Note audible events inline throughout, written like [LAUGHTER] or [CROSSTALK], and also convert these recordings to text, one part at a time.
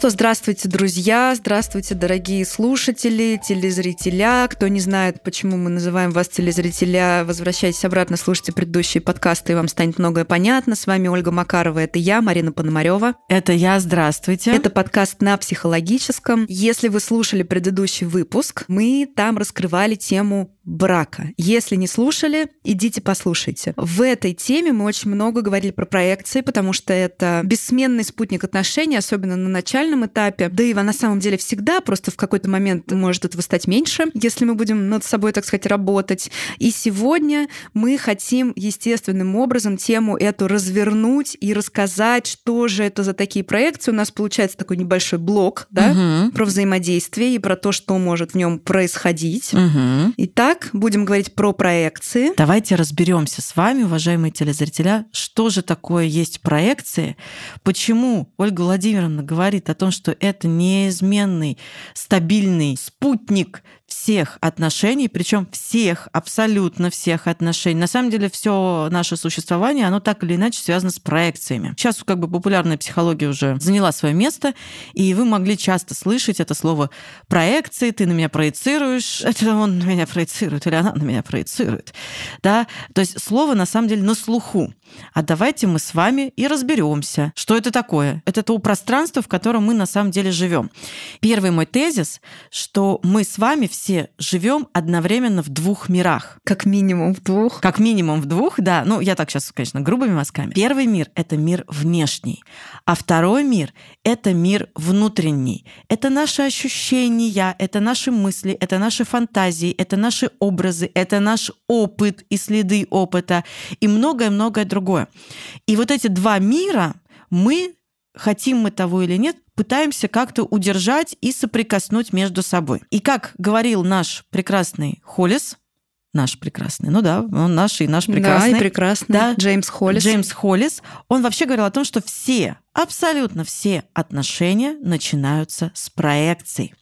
Что, здравствуйте, друзья, здравствуйте, дорогие слушатели, телезрителя. Кто не знает, почему мы называем вас телезрителя, возвращайтесь обратно, слушайте предыдущие подкасты, и вам станет многое понятно. С вами Ольга Макарова, это я, Марина Пономарева. Это я, здравствуйте. Это подкаст на психологическом. Если вы слушали предыдущий выпуск, мы там раскрывали тему брака. Если не слушали, идите послушайте. В этой теме мы очень много говорили про проекции, потому что это бессменный спутник отношений, особенно на начальном этапе. Да и на самом деле всегда, просто в какой-то момент может этого стать меньше, если мы будем над собой, так сказать, работать. И сегодня мы хотим естественным образом тему эту развернуть и рассказать, что же это за такие проекции. У нас получается такой небольшой блок, да, угу. про взаимодействие и про то, что может в нем происходить. Угу. Итак, Итак, будем говорить про проекции. Давайте разберемся с вами, уважаемые телезрители, что же такое есть проекции, почему Ольга Владимировна говорит о том, что это неизменный, стабильный спутник всех отношений, причем всех, абсолютно всех отношений. На самом деле все наше существование, оно так или иначе связано с проекциями. Сейчас как бы популярная психология уже заняла свое место, и вы могли часто слышать это слово проекции, ты на меня проецируешь, [LAUGHS] это он на меня проецирует, или она на меня проецирует. Да? То есть слово на самом деле на слуху. А давайте мы с вами и разберемся, что это такое. Это то пространство, в котором мы на самом деле живем. Первый мой тезис, что мы с вами все все живем одновременно в двух мирах. Как минимум в двух. Как минимум в двух, да. Ну, я так сейчас, конечно, грубыми мазками. Первый мир — это мир внешний, а второй мир — это мир внутренний. Это наши ощущения, это наши мысли, это наши фантазии, это наши образы, это наш опыт и следы опыта и многое-многое другое. И вот эти два мира мы хотим мы того или нет, пытаемся как-то удержать и соприкоснуть между собой. И как говорил наш прекрасный Холлис, наш прекрасный, ну да, он наш и наш прекрасный. Да, и прекрасный. Да, Джеймс Холлис. Джеймс Холлис. Он вообще говорил о том, что все, абсолютно все отношения начинаются с проекций.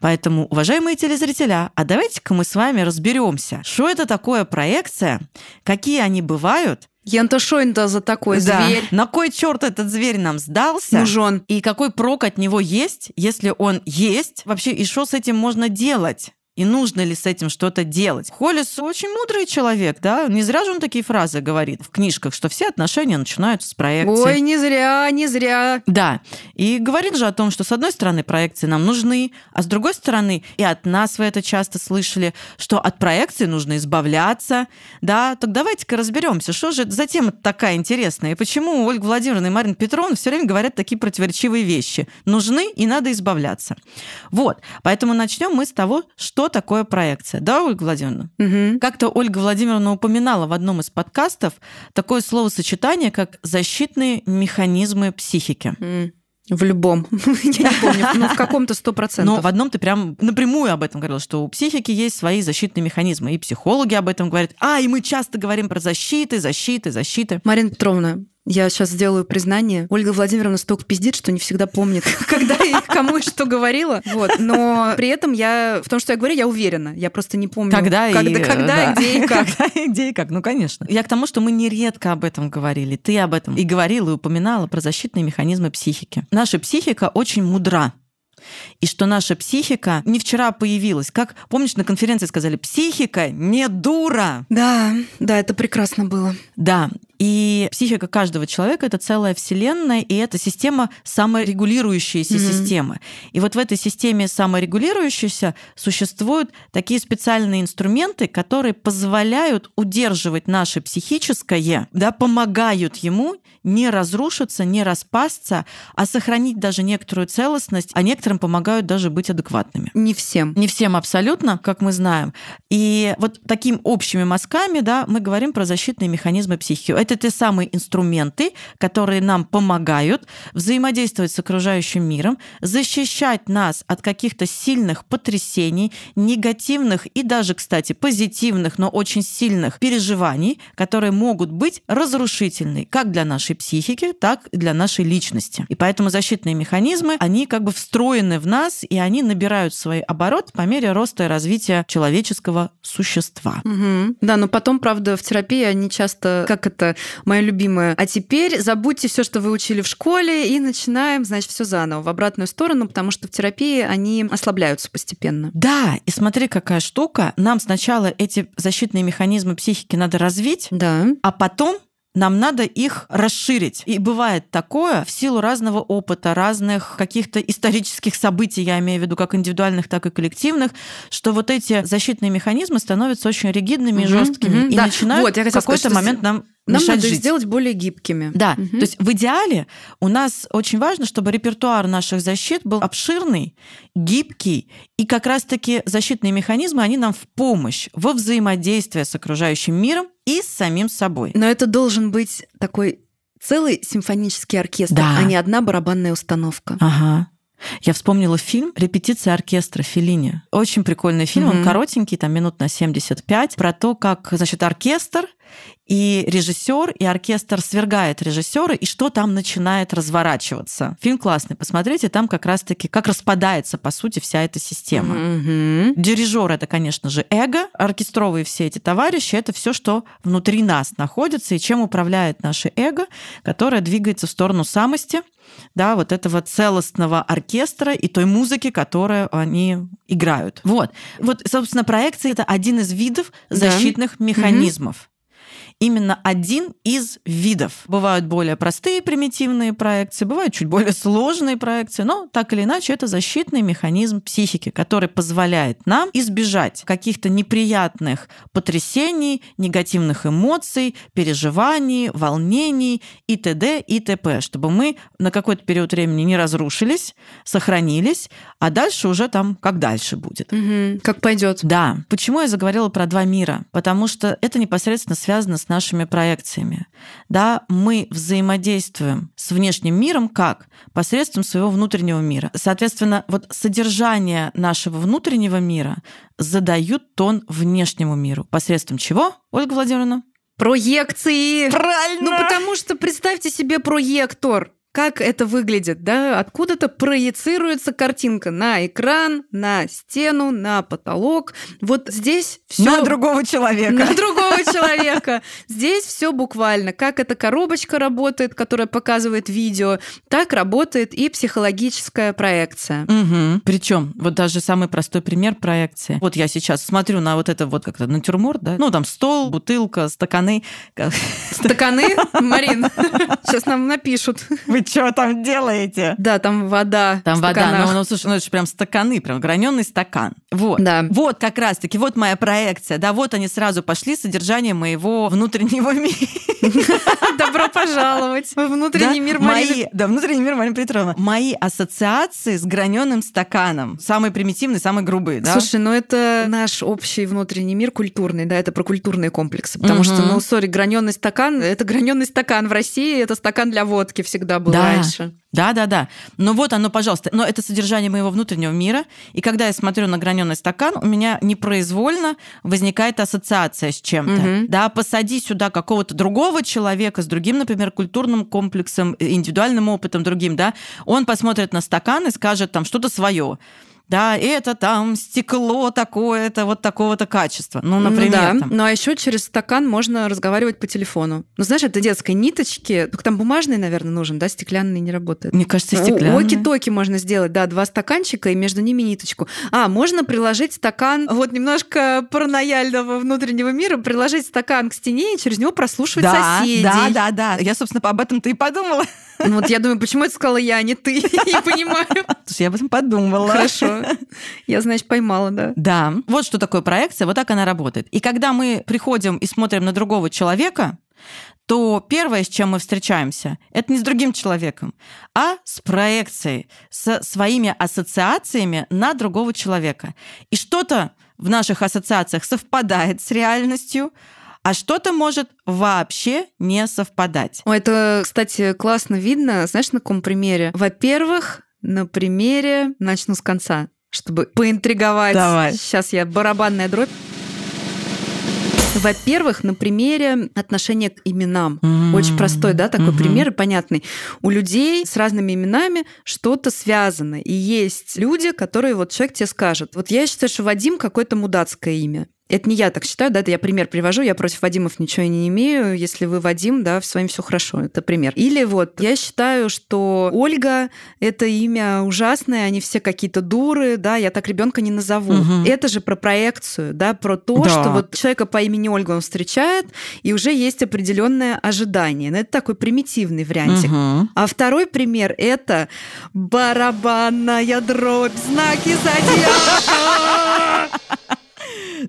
Поэтому, уважаемые телезрители, а давайте-ка мы с вами разберемся, что это такое проекция, какие они бывают, Янта шо за такой да. зверь? На кой черт этот зверь нам сдался? Нужен. И какой прок от него есть, если он есть? Вообще, и что с этим можно делать? И нужно ли с этим что-то делать. Холлис очень мудрый человек, да, не зря же он такие фразы говорит в книжках, что все отношения начинаются с проекции. Ой, не зря, не зря. Да, и говорит же о том, что с одной стороны проекции нам нужны, а с другой стороны, и от нас вы это часто слышали, что от проекции нужно избавляться, да, так давайте-ка разберемся, что же за тема такая интересная, и почему Ольга Владимировна и Марина Петровна все время говорят такие противоречивые вещи. Нужны и надо избавляться. Вот, поэтому начнем мы с того, что такое проекция, да, Ольга Владимировна? Угу. Как-то Ольга Владимировна упоминала в одном из подкастов такое словосочетание, как защитные механизмы психики. В любом. [LAUGHS] Я не помню, ну, в каком-то сто процентов. Но в одном ты прям напрямую об этом говорила, что у психики есть свои защитные механизмы. И психологи об этом говорят. А, и мы часто говорим про защиты, защиты, защиты. Марина Петровна, я сейчас сделаю признание. Ольга Владимировна столько пиздит, что не всегда помнит, [LAUGHS] когда и кому и что говорила. Вот. Но при этом я в том, что я говорю, я уверена. Я просто не помню, когда, когда, и, когда да. где и [LAUGHS] как. Когда и где и как. Ну, конечно. Я к тому, что мы нередко об этом говорили. Ты об этом и говорила, и упоминала про защитные механизмы психики. Наша психика очень мудра. И что наша психика не вчера появилась. Как, помнишь, на конференции сказали, психика не дура. Да, да, это прекрасно было. Да, и психика каждого человека это целая вселенная, и это система саморегулирующаяся mm-hmm. система. И вот в этой системе саморегулирующейся существуют такие специальные инструменты, которые позволяют удерживать наше психическое, да, помогают ему не разрушиться, не распасться, а сохранить даже некоторую целостность, а некоторым помогают даже быть адекватными. Не всем. Не всем абсолютно, как мы знаем. И вот такими общими мазками да, мы говорим про защитные механизмы психики. Это те самые инструменты, которые нам помогают взаимодействовать с окружающим миром, защищать нас от каких-то сильных потрясений, негативных и даже, кстати, позитивных, но очень сильных переживаний, которые могут быть разрушительны как для нашей психики, так и для нашей личности. И поэтому защитные механизмы, они как бы встроены в нас, и они набирают свой оборот по мере роста и развития человеческого существа. Угу. Да, но потом, правда, в терапии они часто, как это, мое любимое. А теперь забудьте все, что вы учили в школе, и начинаем, значит, все заново, в обратную сторону, потому что в терапии они ослабляются постепенно. Да, и смотри, какая штука. Нам сначала эти защитные механизмы психики надо развить, Да. а потом нам надо их расширить. И бывает такое в силу разного опыта, разных каких-то исторических событий, я имею в виду как индивидуальных, так и коллективных, что вот эти защитные механизмы становятся очень ригидными и Мгм, жесткими мгм, и да. начинают Вот, в какой-то момент нам Нам мешать надо жить. сделать более гибкими. Да, Мгм. то есть в идеале у нас очень важно, чтобы репертуар наших защит был обширный, гибкий, и как раз-таки защитные механизмы, они нам в помощь во взаимодействии с окружающим миром и с самим собой. Но это должен быть такой целый симфонический оркестр, Да. а не одна барабанная установка. Ага. Я вспомнила фильм «Репетиция оркестра» Феллини. Очень прикольный фильм, он Мгм. коротенький, там минут на 75, про то, как, значит, оркестр и режиссер, и оркестр свергает режиссера, и что там начинает разворачиваться. Фильм классный, посмотрите, там как раз-таки, как распадается, по сути, вся эта система. Мгм. Дирижер это, конечно же, эго, оркестровые все эти товарищи это все, что внутри нас находится и чем управляет наше эго, которое двигается в сторону самости, да, вот этого целостного оркестра и той музыки, которую они играют. Вот. Вот, собственно, проекция это один из видов Да. защитных механизмов. Именно один из видов. Бывают более простые примитивные проекции, бывают чуть более сложные проекции, но так или иначе это защитный механизм психики, который позволяет нам избежать каких-то неприятных потрясений, негативных эмоций, переживаний, волнений и т.д. и т.п., чтобы мы на какой-то период времени не разрушились, сохранились, а дальше уже там как дальше будет. Мгм. Как пойдет. Да. Почему я заговорила про два мира? Потому что это непосредственно связано с нашими проекциями. Да, мы взаимодействуем с внешним миром как? Посредством своего внутреннего мира. Соответственно, вот содержание нашего внутреннего мира задают тон внешнему миру. Посредством чего, Ольга Владимировна? Проекции! Правильно! Ну, потому что представьте себе проектор. Как это выглядит, да? Откуда-то проецируется картинка на экран, на стену, на потолок. Вот здесь все На другого человека. на другого человека. Здесь все буквально. Как эта коробочка работает, которая показывает видео, так работает и психологическая проекция. Угу. Причем, вот даже самый простой пример проекции. Вот я сейчас смотрю на вот это вот как-то натюрморт, да? Ну, там стол, бутылка, стаканы. Стаканы, Марин, [LAUGHS] сейчас нам напишут. Вы что там делаете? Да, там вода. Там в вода, ну, ну, слушай, ну это же прям стаканы, прям граненый стакан. Вот. Да. Вот как раз-таки, вот моя проекция, да, вот они сразу пошли, содержание моего внутреннего мира. [LAUGHS] Добро пожаловать во внутренний мир Марины. мои, да, внутренний мир Марины Петровна. Мои ассоциации с граненым стаканом. Самые примитивные, самые грубые, да? Слушай, ну это наш общий внутренний мир культурный, да, это про культурные комплексы. Потому что, ну, сори, граненый стакан это граненый стакан. В России это стакан для водки всегда был Да. раньше. Да, да, да. Но вот оно, пожалуйста. Но это содержание моего внутреннего мира. И когда я смотрю на граненый стакан, у меня непроизвольно возникает ассоциация с чем-то. Мгм. Да, посади сюда какого-то другого человека с другим, например, культурным комплексом, индивидуальным опытом другим, да, он посмотрит на стакан и скажет там что-то свое. Да, это там стекло такое-то, вот такого-то качества. Ну, например, Ну да. там. Ну а еще через стакан можно разговаривать по телефону. Ну, знаешь, это детской ниточки. Только там бумажный, наверное, нужен, да, стеклянный не работает. Мне кажется, стеклянный. Оки-токи можно сделать, да, два стаканчика и между ними ниточку. А, можно приложить стакан, вот немножко паранояльного внутреннего мира, приложить стакан к стене и через него прослушивать да, соседей. да, да, да. Я, собственно, об этом-то и подумала. Ну, вот я думаю, почему это сказала я, а не ты? [LAUGHS] Не понимаю. Слушай, я об этом подумала. Хорошо. Я, значит, поймала, да. Да, вот что такое проекция, вот так она работает. И когда мы приходим и смотрим на другого человека, то первое, с чем мы встречаемся, это не с другим человеком, а с проекцией, со своими ассоциациями на другого человека. И что-то в наших ассоциациях совпадает с реальностью, а что-то может вообще не совпадать. Ой, это, кстати, классно видно, знаешь, на каком примере? Во-первых, на примере начну с конца, чтобы поинтриговать. Давай. Сейчас я барабанная дробь. Во-первых, на примере отношения к именам. Очень простой, да, такой Мгм. пример и понятный. У людей с разными именами что-то связано. И есть люди, которые вот человек тебе скажет, вот я считаю, что Вадим какое-то мудацкое имя. Это не я так считаю, да, это я пример привожу, я против Вадимов ничего не имею. Если вы Вадим, да, с вами все хорошо, это пример. Или вот, я считаю, что Ольга — это имя ужасное, они все какие-то дуры, да, я так ребенка не назову. Угу. Это же про проекцию, да, про то, да. что вот человека по имени Ольга он встречает, и уже есть определенное ожидание. Но ну, это такой примитивный вариантик. Угу. А второй пример — это барабанная дробь, знаки зодиака.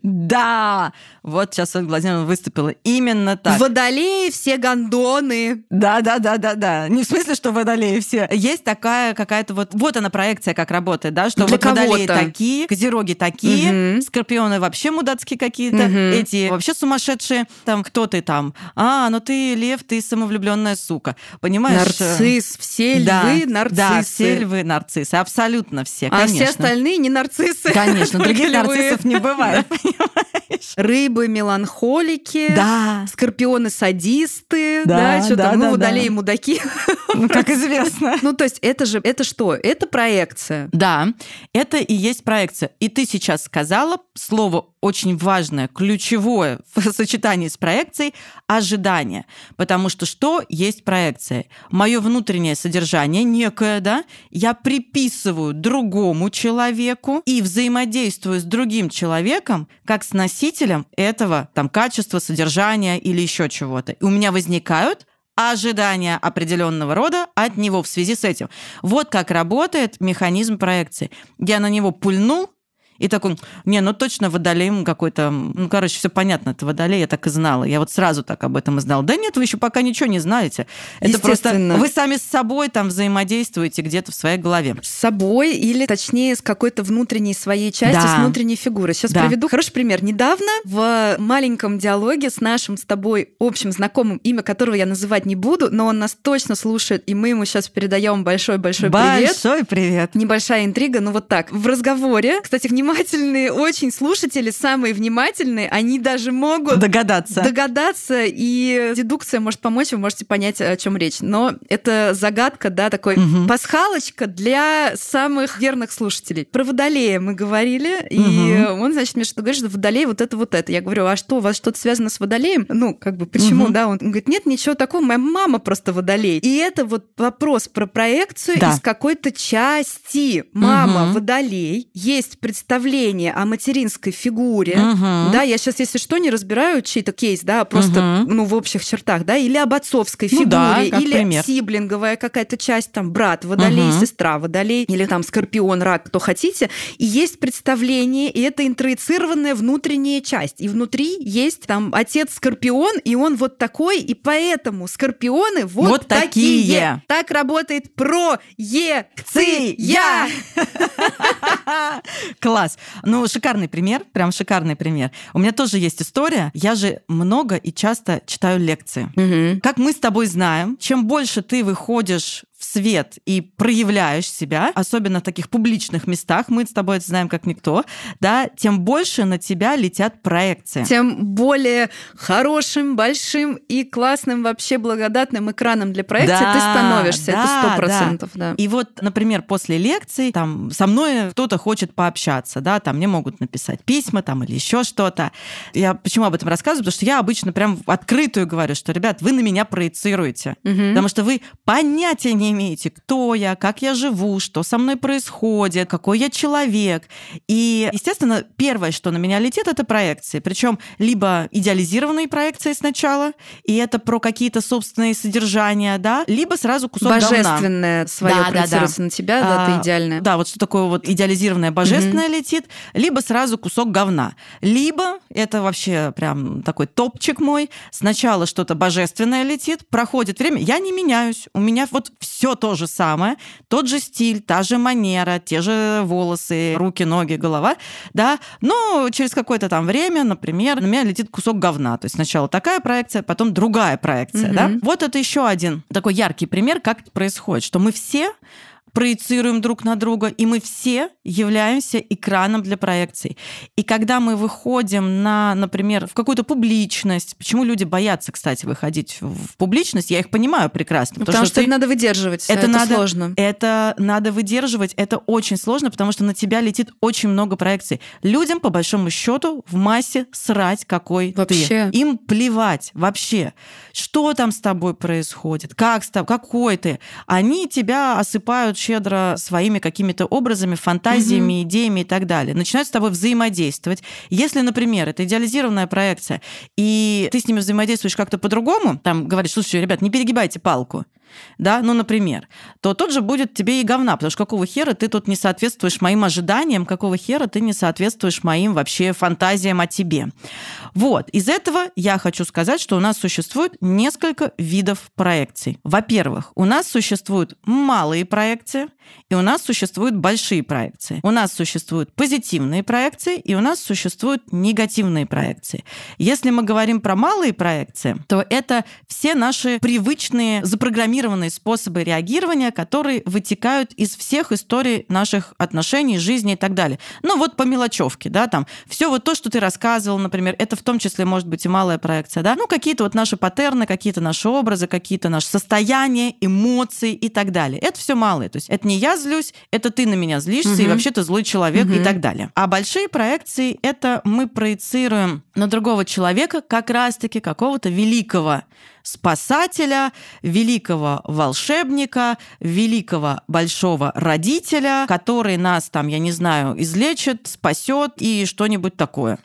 Да, вот сейчас Ольга Владимировна выступила именно так. Водолеи все гондоны. Да, да, да, да, да. Не в смысле, что водолеи все. Есть такая какая-то вот, вот она проекция как работает, да, что Для вот водолеи такие, козероги такие, угу. скорпионы вообще мудацкие какие-то, угу. эти вообще сумасшедшие. Там кто ты там? А, ну ты лев, ты самовлюбленная сука. Понимаешь? Нарцисс. Все львы да, нарциссы. Да, все львы нарциссы. Абсолютно все, а конечно. А все остальные не нарциссы. Конечно, других нарциссов не бывает, понимаешь? Рыбы меланхолики, да. скорпионы садисты, да, да что да, там, ну, да, водолеи да. мудаки. Ну, как [LAUGHS] известно. Ну, то есть это же, это что? Это проекция. Да, это и есть проекция. И ты сейчас сказала слово очень важное, ключевое [LAUGHS] в сочетании с проекцией – ожидание. Потому что что есть проекция? Мое внутреннее содержание некое, да, я приписываю другому человеку и взаимодействую с другим человеком как с носителем этого там качества, содержания или еще чего-то. И у меня возникают ожидания определенного рода от него в связи с этим. Вот как работает механизм проекции. Я на него пульнул, и такой, не, ну точно водолей какой-то, ну, короче, все понятно, это водолей, я так и знала. Я вот сразу так об этом и знала. Да нет, вы еще пока ничего не знаете. Это просто вы сами с собой там взаимодействуете где-то в своей голове. С собой или, точнее, с какой-то внутренней своей частью, да. с внутренней фигурой. Сейчас да. приведу хороший пример. Недавно в маленьком диалоге с нашим с тобой общим знакомым, имя которого я называть не буду, но он нас точно слушает, и мы ему сейчас передаем большой-большой привет. Большой привет. Небольшая интрига, ну вот так. В разговоре, кстати, внимание, внимательные очень слушатели, самые внимательные, они даже могут догадаться. Догадаться, и дедукция может помочь, вы можете понять, о чем речь. Но это загадка, да, такой угу. пасхалочка для самых верных слушателей. Про Водолея мы говорили, угу. и он, значит, мне что-то говорит, что Водолей вот это, вот это. Я говорю, а что, у вас что-то связано с Водолеем? Ну, как бы, почему, угу. да? Он говорит, нет, ничего такого, моя мама просто Водолей. И это вот вопрос про проекцию да. из какой-то части. Мама угу. Водолей, есть представление представление о материнской фигуре, угу. да, я сейчас, если что, не разбираю чей-то кейс, да, просто, угу. ну, в общих чертах, да, или об отцовской ну, фигуре, да, или пример. сиблинговая какая-то часть, там, брат, водолей, угу. сестра, водолей, или там скорпион, рак, кто хотите, и есть представление, и это интроицированная внутренняя часть, и внутри есть там отец скорпион, и он вот такой, и поэтому скорпионы вот, вот такие. такие. Так работает проекция. Класс [LAUGHS] раз. Ну, шикарный пример, прям шикарный пример. У меня тоже есть история. Я же много и часто читаю лекции. Угу. Как мы с тобой знаем, чем больше ты выходишь в свет и проявляешь себя, особенно в таких публичных местах, мы с тобой это знаем как никто, да, тем больше на тебя летят проекции. Тем более хорошим, большим и классным вообще благодатным экраном для проекции да, ты становишься, да, это сто процентов, да. да. И вот, например, после лекции там со мной кто-то хочет пообщаться, да, там мне могут написать письма там или еще что-то. Я почему об этом рассказываю? Потому что я обычно прям открытую говорю, что, ребят, вы на меня проецируете, угу. потому что вы понятия не имеете, кто я, как я живу, что со мной происходит, какой я человек. И, естественно, первое, что на меня летит, это проекции. Причем либо идеализированные проекции сначала, и это про какие-то собственные содержания, да, либо сразу кусок Божественное свое да, проецируется да, да. на тебя, да, а, ты идеальное. Да, вот что такое вот идеализированное божественное угу. летит, либо сразу кусок говна. Либо, это вообще прям такой топчик мой, сначала что-то божественное летит, проходит время, я не меняюсь, у меня вот все все то же самое, тот же стиль, та же манера, те же волосы, руки, ноги, голова, да, но через какое-то там время, например, на меня летит кусок говна. То есть сначала такая проекция, потом другая проекция, угу. да. Вот это еще один такой яркий пример, как это происходит, что мы все проецируем друг на друга, и мы все являемся экраном для проекций. И когда мы выходим на, например, в какую-то публичность, почему люди боятся, кстати, выходить в публичность, я их понимаю прекрасно. Потому, потому что, что ты... это надо выдерживать, это, это надо, сложно. Это надо выдерживать, это очень сложно, потому что на тебя летит очень много проекций. Людям, по большому счету, в массе срать, какой вообще. ты. Им плевать вообще, что там с тобой происходит, как с тобой, какой ты. Они тебя осыпают щедро своими какими-то образами, фантазиями, угу. идеями и так далее. Начинают с тобой взаимодействовать. Если, например, это идеализированная проекция, и ты с ними взаимодействуешь как-то по-другому, там говоришь, слушай, ребят, не перегибайте палку да, ну, например, то тот же будет тебе и говна, потому что какого хера ты тут не соответствуешь моим ожиданиям, какого хера ты не соответствуешь моим вообще фантазиям о тебе. Вот, из этого я хочу сказать, что у нас существует несколько видов проекций. Во-первых, у нас существуют малые проекции, и у нас существуют большие проекции. У нас существуют позитивные проекции, и у нас существуют негативные проекции. Если мы говорим про малые проекции, то это все наши привычные запрограммированные запрограммированные способы реагирования, которые вытекают из всех историй наших отношений, жизни и так далее. Ну вот по мелочевке, да, там все вот то, что ты рассказывал, например, это в том числе может быть и малая проекция, да, ну какие-то вот наши паттерны, какие-то наши образы, какие-то наши состояния, эмоции и так далее. Это все малое, то есть это не я злюсь, это ты на меня злишься угу. и вообще ты злой человек угу. и так далее. А большие проекции это мы проецируем на другого человека как раз-таки какого-то великого спасателя, великого волшебника, великого большого родителя, который нас там, я не знаю, излечит, спасет и что-нибудь такое.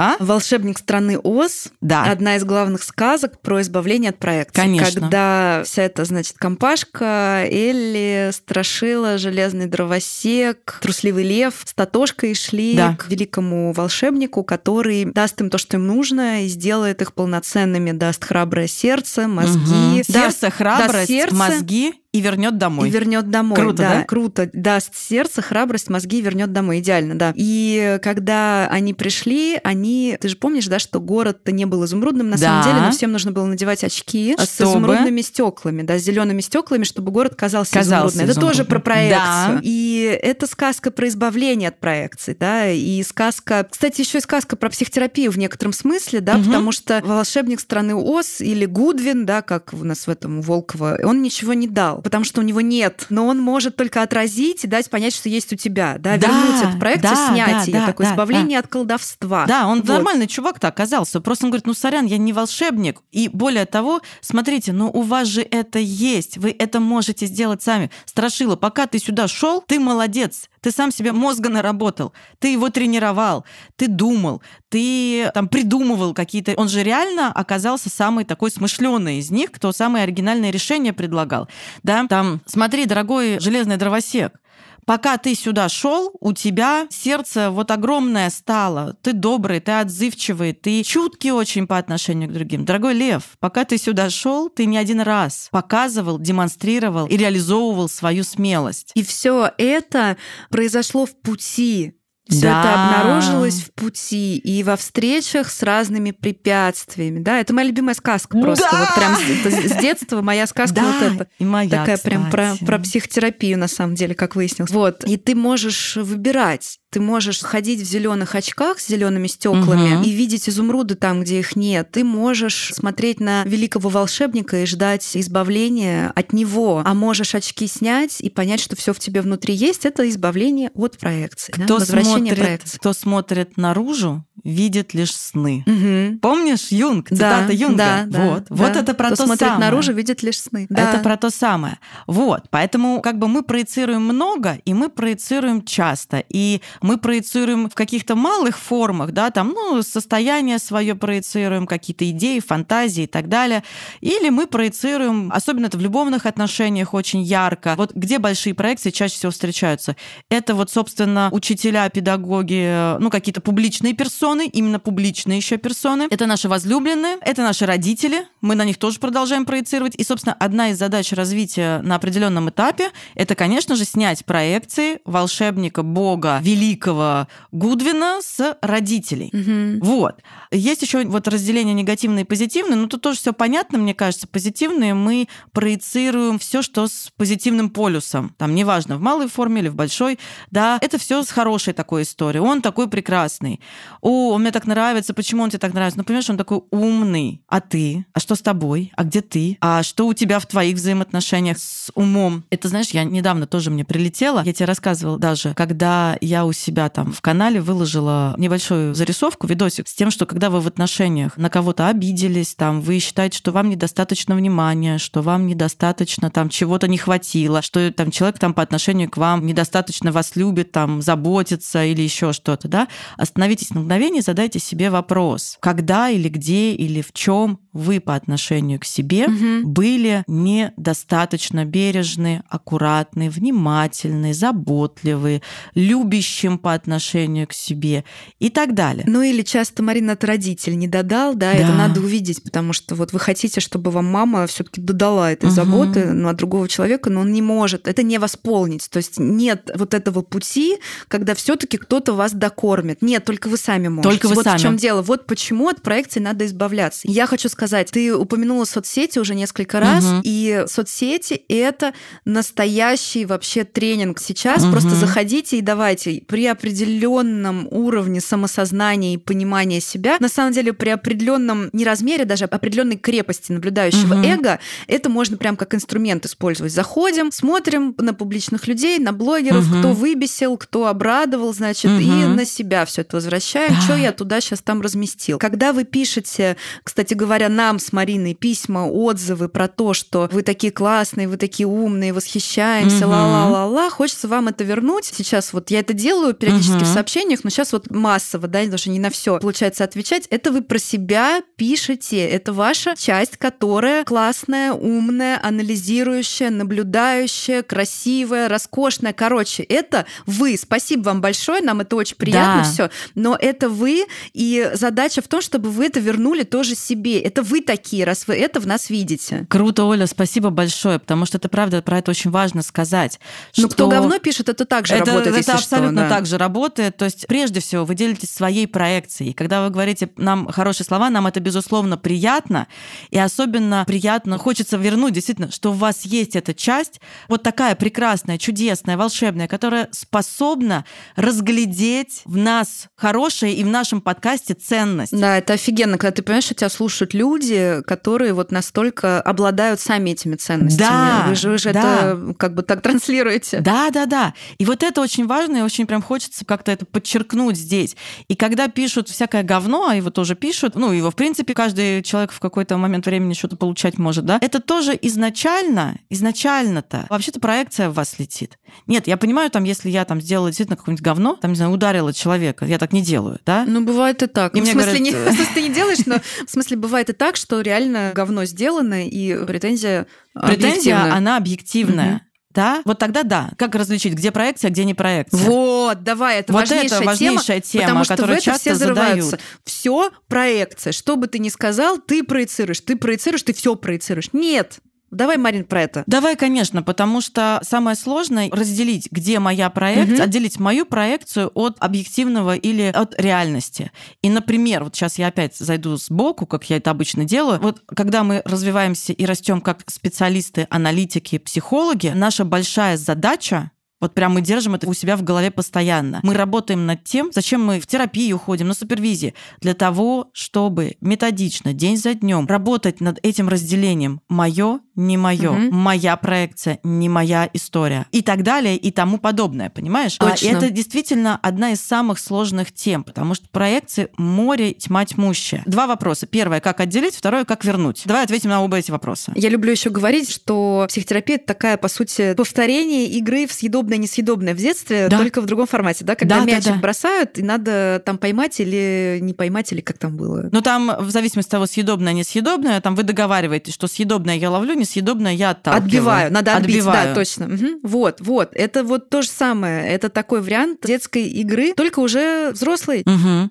А? «Волшебник страны Оз» да. одна из главных сказок про избавление от проекции. Конечно. Когда вся эта, значит, компашка, Элли, Страшила, Железный дровосек, Трусливый лев с Татошкой шли да. к великому волшебнику, который даст им то, что им нужно, и сделает их полноценными, даст храброе сердце, мозги. Угу. Сердце, храбрость, сердце, мозги и вернет домой. И вернет домой. Круто, да, да? Круто. Даст сердце, храбрость, мозги вернет домой. Идеально, да. И когда они пришли, они. Ты же помнишь, да, что город-то не был изумрудным на да. самом деле, но всем нужно было надевать очки чтобы... с изумрудными стеклами, да, с зелеными стеклами, чтобы город казался, казался изумрудным. Это тоже про проекцию. Да. И это сказка про избавление от проекций, да, и сказка. Кстати, еще и сказка про психотерапию в некотором смысле, да, угу. потому что волшебник страны Оз или Гудвин, да, как у нас в этом Волкова, он ничего не дал потому что у него нет, но он может только отразить и дать понять, что есть у тебя, да, да вернуть этот проект да, снять да, да, такое да, избавление да. от колдовства. Да, он вот. нормальный чувак-то оказался, просто он говорит, ну, сорян, я не волшебник, и более того, смотрите, ну, у вас же это есть, вы это можете сделать сами. Страшила, пока ты сюда шел, ты молодец, ты сам себе мозга наработал, ты его тренировал, ты думал, ты там придумывал какие-то... Он же реально оказался самый такой смышленый из них, кто самые оригинальные решения предлагал. Да, там, смотри, дорогой железный дровосек, пока ты сюда шел, у тебя сердце вот огромное стало. Ты добрый, ты отзывчивый, ты чуткий очень по отношению к другим. Дорогой Лев, пока ты сюда шел, ты не один раз показывал, демонстрировал и реализовывал свою смелость. И все это произошло в пути все да. это обнаружилось в пути и во встречах с разными препятствиями. Да, это моя любимая сказка просто. Да! Вот прям с, с детства моя сказка да! вот эта. И моя, Такая кстати. прям про, про психотерапию, на самом деле, как выяснилось. Вот. И ты можешь выбирать ты можешь ходить в зеленых очках с зелеными стеклами угу. и видеть изумруды там, где их нет. Ты можешь смотреть на великого волшебника и ждать избавления от него. А можешь очки снять и понять, что все в тебе внутри есть. Это избавление от проекции. Кто, да? смотрит, проекции. кто смотрит наружу, видит лишь сны. Угу. Помнишь Юнг? Цитата да, Юнга. Да, вот, да, вот это про Кто то смотрит самое. наружу, видит лишь сны. Да. Это про то самое. Вот, поэтому как бы мы проецируем много, и мы проецируем часто, и мы проецируем в каких-то малых формах, да, там, ну, состояние свое проецируем, какие-то идеи, фантазии и так далее, или мы проецируем, особенно это в любовных отношениях очень ярко. Вот где большие проекции чаще всего встречаются? Это вот, собственно, учителя, педагоги, ну, какие-то публичные персоны, персоны, именно публичные еще персоны. Это наши возлюбленные, это наши родители. Мы на них тоже продолжаем проецировать. И, собственно, одна из задач развития на определенном этапе – это, конечно же, снять проекции волшебника, бога, великого Гудвина с родителей. Мгм. Вот. Есть еще вот разделение негативное и позитивное, но тут тоже все понятно, мне кажется. Позитивные мы проецируем все, что с позитивным полюсом. Там неважно, в малой форме или в большой. Да, это все с хорошей такой историей. Он такой прекрасный. О, он мне так нравится. Почему он тебе так нравится? Ну, понимаешь, он такой умный. А ты? А что с тобой? А где ты? А что у тебя в твоих взаимоотношениях с умом? Это, знаешь, я недавно тоже мне прилетела. Я тебе рассказывала даже, когда я у себя там в канале выложила небольшую зарисовку, видосик с тем, что когда вы в отношениях на кого-то обиделись, там, вы считаете, что вам недостаточно внимания, что вам недостаточно там чего-то не хватило, что там человек там по отношению к вам недостаточно вас любит, там, заботится или еще что-то, да, остановитесь на мгновение и задайте себе вопрос, когда или где или в чем вы по отношению к себе Мгм. были недостаточно бережны, аккуратны, внимательны, заботливы, любящим по отношению к себе и так далее. Ну или часто, Марина, это родитель не додал, да, это Да. надо увидеть, потому что вот вы хотите, чтобы вам мама все таки додала этой Мгм. заботы от другого человека, но он не может это не восполнить. То есть нет вот этого пути, когда все таки кто-то вас докормит. Нет, только вы сами можете. Только вы вот сами. в чем дело. Вот почему от проекции надо избавляться. Я хочу сказать, ты упомянула соцсети уже несколько раз, Мгм. и соцсети — это настоящий вообще тренинг сейчас. Мгм. Просто заходите и давайте при определенном уровне самосознания и понимания себя, на самом деле при определенном не размере, даже определенной крепости наблюдающего Мгм. эго, это можно прям как инструмент использовать. Заходим, смотрим на публичных людей, на блогеров, Мгм. кто выбесил, кто обрадовал, значит, и Мгм. на себя все это возвращаем. Что я туда сейчас там разместил. Когда вы пишете, кстати говоря, нам с Мариной письма, отзывы про то, что вы такие классные, вы такие умные, восхищаемся, ла-ла-ла-ла, хочется вам это вернуть. Сейчас вот я это делаю периодически в Мгм. сообщениях, но сейчас вот массово, да, даже не на все получается отвечать. Это вы про себя пишете, это ваша часть, которая классная, умная, анализирующая, наблюдающая, красивая, роскошная. Короче, это вы. Спасибо вам большое, нам это очень приятно Да. все, но это вы, и задача в том, чтобы вы это вернули тоже себе. Это вы такие, раз вы это в нас видите. Круто, Оля, спасибо большое, потому что это правда, про это очень важно сказать. Но что кто говно пишет, это также это, работает, это если что, абсолютно да. так же работает. То есть, прежде всего, вы делитесь своей проекцией. Когда вы говорите нам хорошие слова, нам это, безусловно, приятно. И особенно приятно, хочется вернуть, действительно, что у вас есть эта часть, вот такая прекрасная, чудесная, волшебная, которая способна разглядеть в нас хорошее и в нашем подкасте ценность. Да, это офигенно, когда ты понимаешь, что тебя слушают люди, которые вот настолько обладают сами этими ценностями. Да, вы же, вы же да. это как бы так [LAUGHS] транслируете. Да, да, да. И вот это очень важно, и очень прям хочется как-то это подчеркнуть здесь. И когда пишут всякое говно, а его тоже пишут, ну, его, в принципе, каждый человек в какой-то момент времени что-то получать может, да, это тоже изначально, изначально-то, вообще-то проекция в вас летит. Нет, я понимаю, там, если я там сделала действительно какое-нибудь говно, там, не знаю, ударила человека, я так не делаю, да? Ну, бывает и так. И Ну, в, смысле, говорят, не, э, в смысле, ты не делаешь, но [LAUGHS] в смысле бывает и так, что реально говно сделано, и претензия Претензия, объективная. она объективная. Да, вот тогда да. Как различить, где проекция, где не проекция? Вот, давай, это Вот важнейшая, это важнейшая тема, потому что в это часто все зарываются. задают. Все проекция. Что бы ты ни сказал, ты проецируешь, ты проецируешь, ты все проецируешь. Нет. Давай, Марин, про это. Давай, конечно, потому что самое сложное разделить, где моя проекция, Мгм. отделить мою проекцию от объективного или от реальности. И, например, вот сейчас я опять зайду сбоку, как я это обычно делаю. Вот когда мы развиваемся и растем как специалисты, аналитики, психологи, наша большая задача вот прям мы держим это у себя в голове постоянно. Мы работаем над тем, зачем мы в терапию ходим, на супервизии, для того, чтобы методично, день за днем работать над этим разделением мое, не мое, Мгм. моя проекция, не моя история и так далее и тому подобное, понимаешь? А Точно. это действительно одна из самых сложных тем, потому что проекции море тьма тьмущая. Два вопроса. Первое, как отделить, второе, как вернуть. Давай ответим на оба эти вопроса. Я люблю еще говорить, что психотерапия это такая, по сути, повторение игры в съедобное несъедобное в детстве, Да. только в другом формате, да, когда Да, да, мячик да. бросают, и надо там поймать или не поймать, или как там было. Ну, там, в зависимости от того, съедобное, несъедобное, там вы договариваетесь, что съедобное я ловлю, несъедобное я отталкиваю. Отбиваю, надо отбить, Отбиваю. да, точно. Мгм. Вот, вот, это вот то же самое. Это такой вариант детской игры, только уже взрослый. Мгм.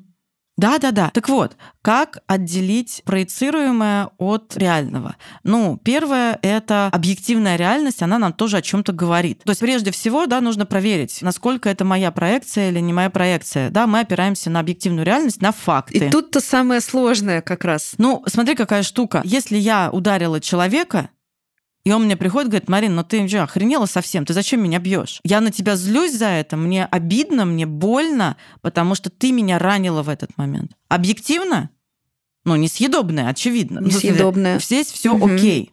Да, да, да. Так вот, как отделить проецируемое от реального? Ну, первое это объективная реальность, она нам тоже о чем-то говорит. То есть прежде всего, да, нужно проверить, насколько это моя проекция или не моя проекция. Да, мы опираемся на объективную реальность, на факты. И тут-то самое сложное как раз. Ну, смотри, какая штука. Если я ударила человека, и он мне приходит, говорит, Марин, ну ты что, охренела совсем? Ты зачем меня бьешь? Я на тебя злюсь за это, мне обидно, мне больно, потому что ты меня ранила в этот момент. Объективно? Ну, несъедобное, очевидно. Несъедобное. Здесь все угу. окей.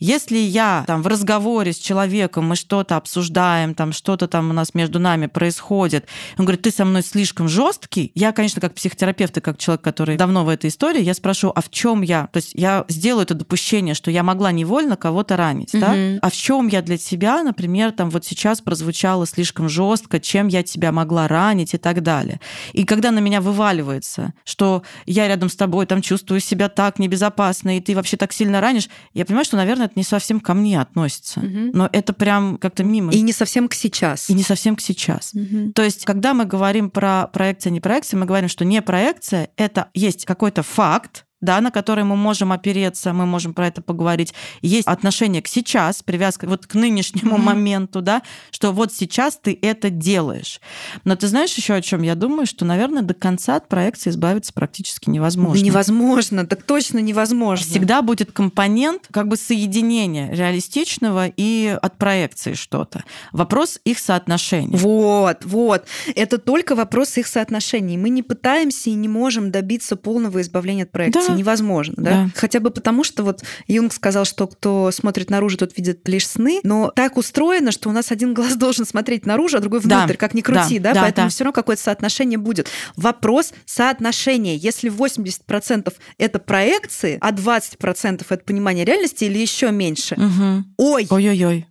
Если я там в разговоре с человеком, мы что-то обсуждаем, там что-то там у нас между нами происходит, он говорит, ты со мной слишком жесткий, я, конечно, как психотерапевт и как человек, который давно в этой истории, я спрошу, а в чем я? То есть я сделаю это допущение, что я могла невольно кого-то ранить, угу. да? А в чем я для тебя, например, там вот сейчас прозвучало слишком жестко, чем я тебя могла ранить и так далее. И когда на меня вываливается, что я рядом с тобой там чувствую себя так небезопасно, и ты вообще так сильно ранишь, я понимаю, что, наверное, это не совсем ко мне относится. Угу. Но это прям как-то мимо. И не совсем к сейчас. И не совсем к сейчас. Угу. То есть, когда мы говорим про проекцию, не проекцию, мы говорим, что не проекция, это есть какой-то факт, да, на который мы можем опереться, мы можем про это поговорить. Есть отношение к сейчас, привязка вот к нынешнему mm-hmm. моменту, да, что вот сейчас ты это делаешь. Но ты знаешь еще о чем я думаю, что, наверное, до конца от проекции избавиться практически невозможно. Невозможно, так точно невозможно. Всегда будет компонент как бы соединения реалистичного и от проекции что-то. Вопрос их соотношения. Вот, вот. Это только вопрос их соотношений. Мы не пытаемся и не можем добиться полного избавления от проекции. Да невозможно, да? да? Хотя бы потому, что вот Юнг сказал, что кто смотрит наружу, тот видит лишь сны, но так устроено, что у нас один глаз [LAUGHS] должен смотреть наружу, а другой внутрь, да. как ни крути, да, да? да поэтому да. все равно какое-то соотношение будет. Вопрос соотношения. Если 80% это проекции, а 20% это понимание реальности или еще меньше, угу. ой, ой-ой-ой.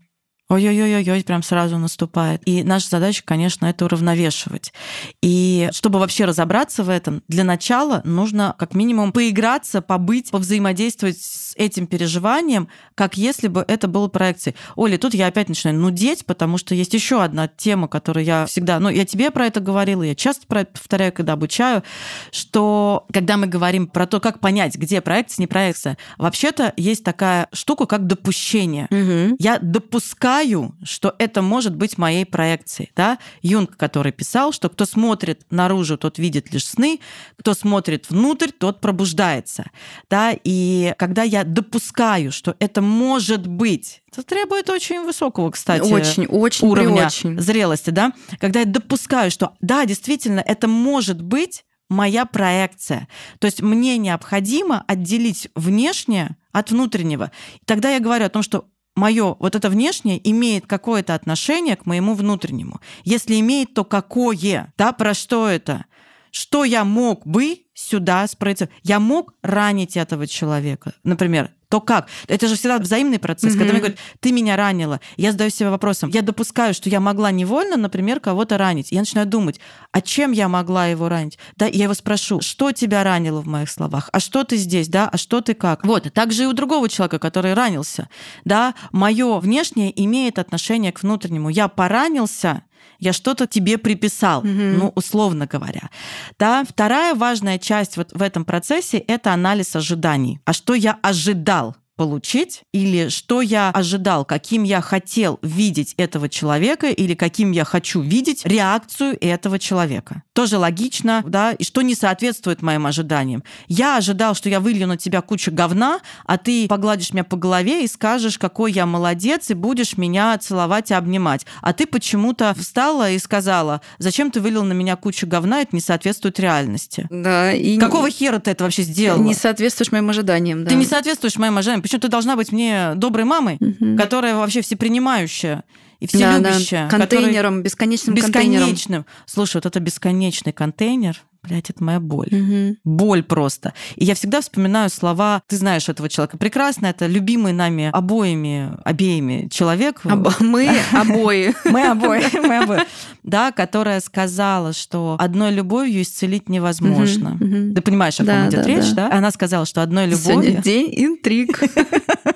Ой-ой-ой-ой, прям сразу наступает. И наша задача, конечно, это уравновешивать. И чтобы вообще разобраться в этом, для начала нужно как минимум поиграться, побыть, повзаимодействовать с этим переживанием, как если бы это было проекцией. Оля, тут я опять начинаю нудеть, потому что есть еще одна тема, которую я всегда, ну, я тебе про это говорила, я часто про это повторяю, когда обучаю, что когда мы говорим про то, как понять, где проекция, не проекция, вообще-то есть такая штука, как допущение. Угу. Я допускаю допускаю, что это может быть моей проекцией. Да? Юнг, который писал, что кто смотрит наружу, тот видит лишь сны, кто смотрит внутрь, тот пробуждается. Да? И когда я допускаю, что это может быть, это требует очень высокого, кстати, очень, очень, уровня очень. зрелости, да? когда я допускаю, что да, действительно, это может быть, моя проекция. То есть мне необходимо отделить внешнее от внутреннего. И тогда я говорю о том, что мое вот это внешнее имеет какое-то отношение к моему внутреннему. Если имеет, то какое? Да, про что это? Что я мог бы сюда спроецировать? Я мог ранить этого человека, например, то как? Это же всегда взаимный процесс. Mm-hmm. Когда мне говорят, ты меня ранила, я задаю себе вопросом, я допускаю, что я могла невольно, например, кого-то ранить. Я начинаю думать, а чем я могла его ранить? Да, я его спрошу, что тебя ранило в моих словах? А что ты здесь, да? А что ты как? Вот, также и у другого человека, который ранился, да, мое внешнее имеет отношение к внутреннему. Я поранился, я что-то тебе приписал, mm-hmm. ну, условно говоря. Да? Вторая важная часть вот в этом процессе – это анализ ожиданий. А что я ожидал? Получить, или что я ожидал, каким я хотел видеть этого человека, или каким я хочу видеть реакцию этого человека. Тоже логично, да, и что не соответствует моим ожиданиям. Я ожидал, что я вылью на тебя кучу говна, а ты погладишь меня по голове и скажешь, какой я молодец, и будешь меня целовать и обнимать. А ты почему-то встала и сказала, зачем ты вылил на меня кучу говна, это не соответствует реальности. Да. И Какого не... хера ты это вообще сделала? Не соответствуешь моим ожиданиям, да. Ты не соответствуешь моим ожиданиям. Почему ты должна быть мне доброй мамой, угу. которая вообще всепринимающая и вселюбящая. Да, да. Контейнером, который... бесконечным, бесконечным контейнером. Слушай, вот это бесконечный контейнер, Блять, это моя боль. Угу. Боль просто. И я всегда вспоминаю слова, ты знаешь этого человека прекрасно, это любимый нами обоими, обеими человек. Об... Мы [LAUGHS] обои. Мы обои, мы обои. Да, которая сказала, что одной любовью исцелить невозможно. Ты понимаешь, о ком идет речь, да? Она сказала, что одной любовью... день интриг. [LAUGHS]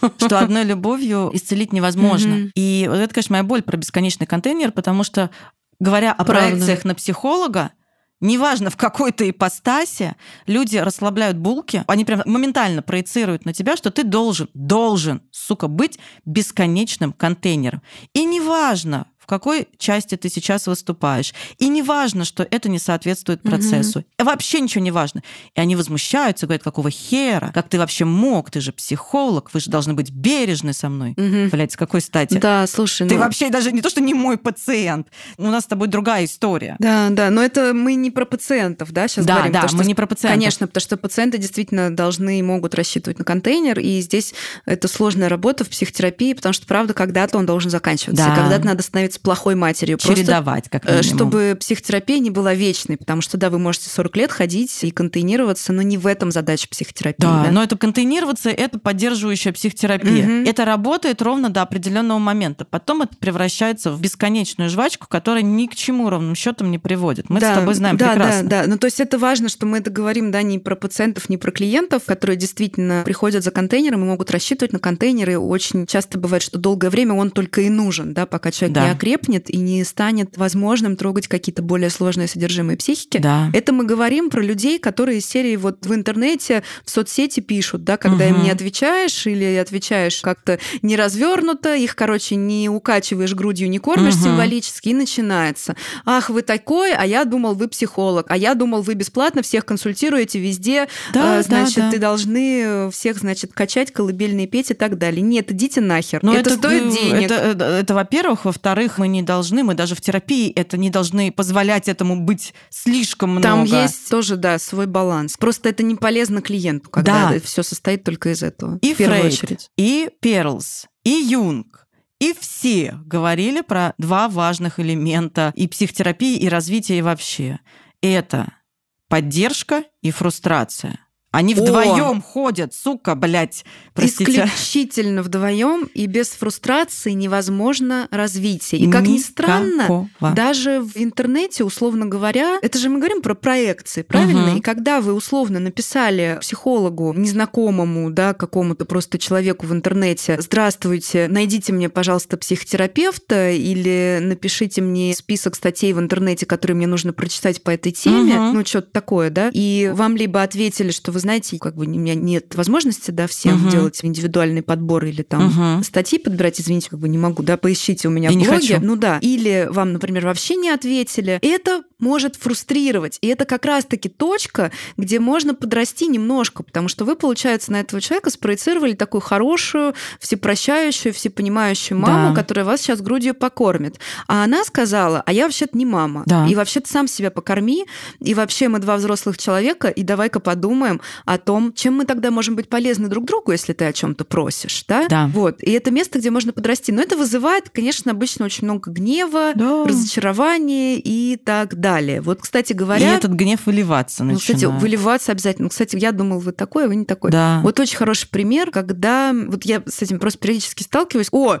[LAUGHS] Что одной любовью исцелить невозможно. И вот это, конечно, моя боль про бесконечный контейнер, потому что говоря о проекциях на психолога, неважно в какой-то ипостасе, люди расслабляют булки, они прям моментально проецируют на тебя, что ты должен, должен, сука, быть бесконечным контейнером. И неважно, какой части ты сейчас выступаешь. И не важно, что это не соответствует процессу. Угу. Вообще ничего не важно. И они возмущаются, говорят, какого хера? Как ты вообще мог? Ты же психолог, вы же должны быть бережны со мной. Угу. Блять, с какой стати? Да, слушай. Ты ну... вообще даже не то, что не мой пациент. У нас с тобой другая история. Да, да, но это мы не про пациентов, да, сейчас да, говорим. Да, мы не про пациентов. Конечно, потому что пациенты действительно должны и могут рассчитывать на контейнер, и здесь это сложная работа в психотерапии, потому что, правда, когда-то он должен заканчиваться, да. когда-то надо становиться плохой матерью. Чередовать, просто, как э, минимум. Чтобы психотерапия не была вечной, потому что, да, вы можете 40 лет ходить и контейнироваться, но не в этом задача психотерапии. Да, да? но это контейнироваться, это поддерживающая психотерапия. Угу. Это работает ровно до определенного момента. Потом это превращается в бесконечную жвачку, которая ни к чему ровным счетом не приводит. Мы да, с тобой знаем да, прекрасно. Да, да, Ну, то есть это важно, что мы это говорим, да, не про пациентов, не про клиентов, которые действительно приходят за контейнером и могут рассчитывать на контейнеры. Очень часто бывает, что долгое время он только и нужен, да, пока человек да. не окрепнет и не станет возможным трогать какие-то более сложные содержимые психики. Да. Это мы говорим про людей, которые из серии вот в интернете, в соцсети пишут, да, когда угу. им не отвечаешь или отвечаешь как-то не развернуто, их, короче, не укачиваешь грудью, не кормишь угу. символически, и начинается. Ах, вы такой, а я думал, вы психолог, а я думал, вы бесплатно всех консультируете везде, да, а, значит, да, да. ты должны всех, значит, качать, колыбельные петь и так далее. Нет, идите нахер. Но это, это стоит э, денег. Это, это, это во-первых. Во-вторых, мы не должны, мы даже в терапии это не должны позволять этому быть слишком много. Там есть тоже, да, свой баланс. Просто это не полезно клиенту, когда да. все состоит только из этого. И в первую Фрейд, очередь. И Перлс, и Юнг, и все говорили про два важных элемента и психотерапии, и развития, и вообще. Это поддержка и фрустрация. Они вдвоем ходят, сука, блядь. Простите. Исключительно вдвоем и без фрустрации невозможно развитие. И как ни странно, даже в интернете, условно говоря, это же мы говорим про проекции, правильно? Угу. И когда вы условно написали психологу, незнакомому, да, какому-то просто человеку в интернете, здравствуйте, найдите мне, пожалуйста, психотерапевта или напишите мне список статей в интернете, которые мне нужно прочитать по этой теме, угу. ну что-то такое, да, и вам либо ответили, что вы знаете, как бы у меня нет возможности, да, всем угу. делать индивидуальный подбор или там угу. статьи подбирать, извините, как бы не могу, да, поищите у меня Я в блоге. Ну да. Или вам, например, вообще не ответили. Это может фрустрировать. И это как раз-таки точка, где можно подрасти немножко, потому что вы, получается, на этого человека спроецировали такую хорошую, всепрощающую, всепонимающую маму, да. которая вас сейчас грудью покормит. А она сказала, а я вообще-то не мама. Да. И вообще-то сам себя покорми. И вообще мы два взрослых человека, и давай-ка подумаем о том, чем мы тогда можем быть полезны друг другу, если ты о чем-то просишь. Да? да. Вот. И это место, где можно подрасти. Но это вызывает, конечно, обычно очень много гнева, да. разочарования и так далее далее. Вот, кстати говоря... И этот гнев выливаться начинает. Ну, кстати, выливаться обязательно. Кстати, я думала, вы такой, а вы не такой. Да. Вот очень хороший пример, когда... Вот я с этим просто периодически сталкиваюсь. О,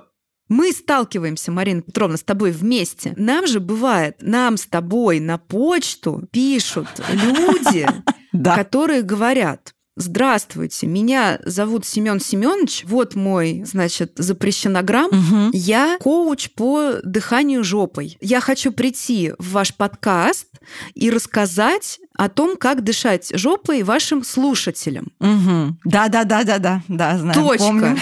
мы сталкиваемся, Марина Петровна, с тобой вместе. Нам же бывает, нам с тобой на почту пишут люди, [LAUGHS] которые говорят, Здравствуйте, меня зовут Семен Семенович. Вот мой, значит, запрещенограмм. Угу. Я коуч по дыханию жопой. Я хочу прийти в ваш подкаст и рассказать о том, как дышать жопой вашим слушателям. Угу. Да, да, да, да, да, да, знаю. Точка. Помню.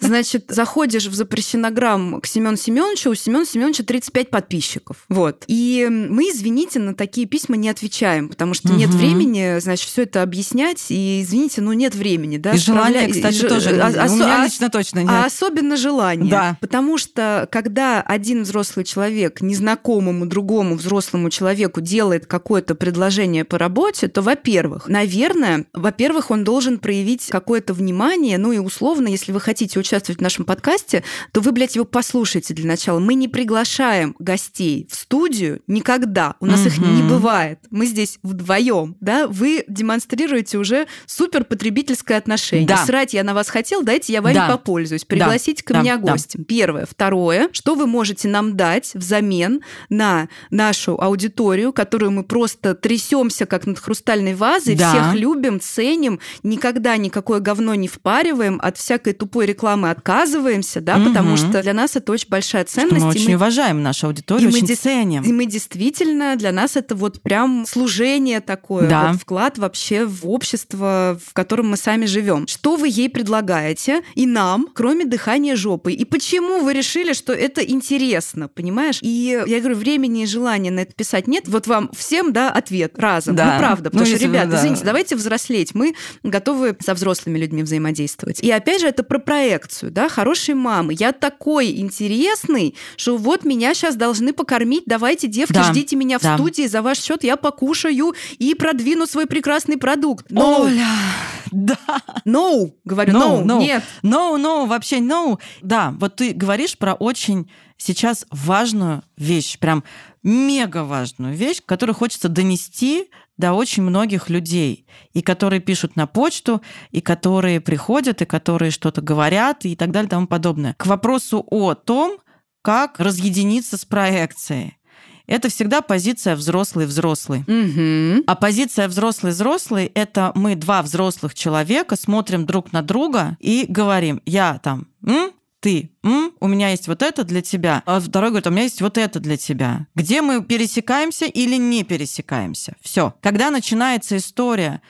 Значит, заходишь в запрещенограмм к Семену Семеновичу, у Семена Семеновича 35 подписчиков. Вот. И мы, извините, на такие письма не отвечаем, потому что угу. нет времени, значит, все это объяснять. И, извините, ну нет времени. Да, и желания, кстати, и, тоже. А, у меня лично точно нет. А особенно желание. Да. Потому что, когда один взрослый человек незнакомому другому взрослому человеку делает какое-то предложение по работе, то, во-первых, наверное, во-первых, он должен проявить какое-то внимание, ну и условно, если вы хотите участвовать в нашем подкасте, то вы, блядь, его послушайте для начала. Мы не приглашаем гостей в студию никогда. У нас угу. их не бывает. Мы здесь вдвоем, да? Вы демонстрируете уже супер потребительское отношение. Да. Срать я на вас хотел, дайте я вами да. попользуюсь. Пригласите да. ко мне да. гостем. Да. Первое. Второе. Что вы можете нам дать взамен на нашу аудиторию, которую мы просто трясемся как над хрустальной вазой, да. всех любим, ценим, никогда никакое говно не впариваем, от всякой тупой рекламы рекламы отказываемся, да, угу. потому что для нас это очень большая ценность. Что мы очень мы... уважаем нашу аудиторию, и очень мы ценим. И мы действительно, для нас это вот прям служение такое, да. вот вклад вообще в общество, в котором мы сами живем. Что вы ей предлагаете и нам, кроме дыхания жопой? И почему вы решили, что это интересно, понимаешь? И я говорю, времени и желания на это писать нет. Вот вам всем, да, ответ разом. Да. Ну, правда. Потому ну, что, ребята, да. извините, давайте взрослеть. Мы готовы со взрослыми людьми взаимодействовать. И опять же, это про проекцию, да, хорошей мамы. Я такой интересный, что вот меня сейчас должны покормить, давайте, девки, да. ждите меня в да. студии, за ваш счет я покушаю и продвину свой прекрасный продукт. No. Оля, да. No, говорю, no, no, no. нет. No, no, вообще no. Да, вот ты говоришь про очень сейчас важную вещь, прям мега важную вещь, которую хочется донести до очень многих людей, и которые пишут на почту, и которые приходят, и которые что-то говорят, и так далее, и тому подобное. К вопросу о том, как разъединиться с проекцией. Это всегда позиция взрослый-взрослый. Угу. А позиция взрослый-взрослый — это мы, два взрослых человека, смотрим друг на друга и говорим, я там, М? Ты, М, у меня есть вот это для тебя, а второй говорит, у меня есть вот это для тебя. Где мы пересекаемся или не пересекаемся? Все. Когда начинается история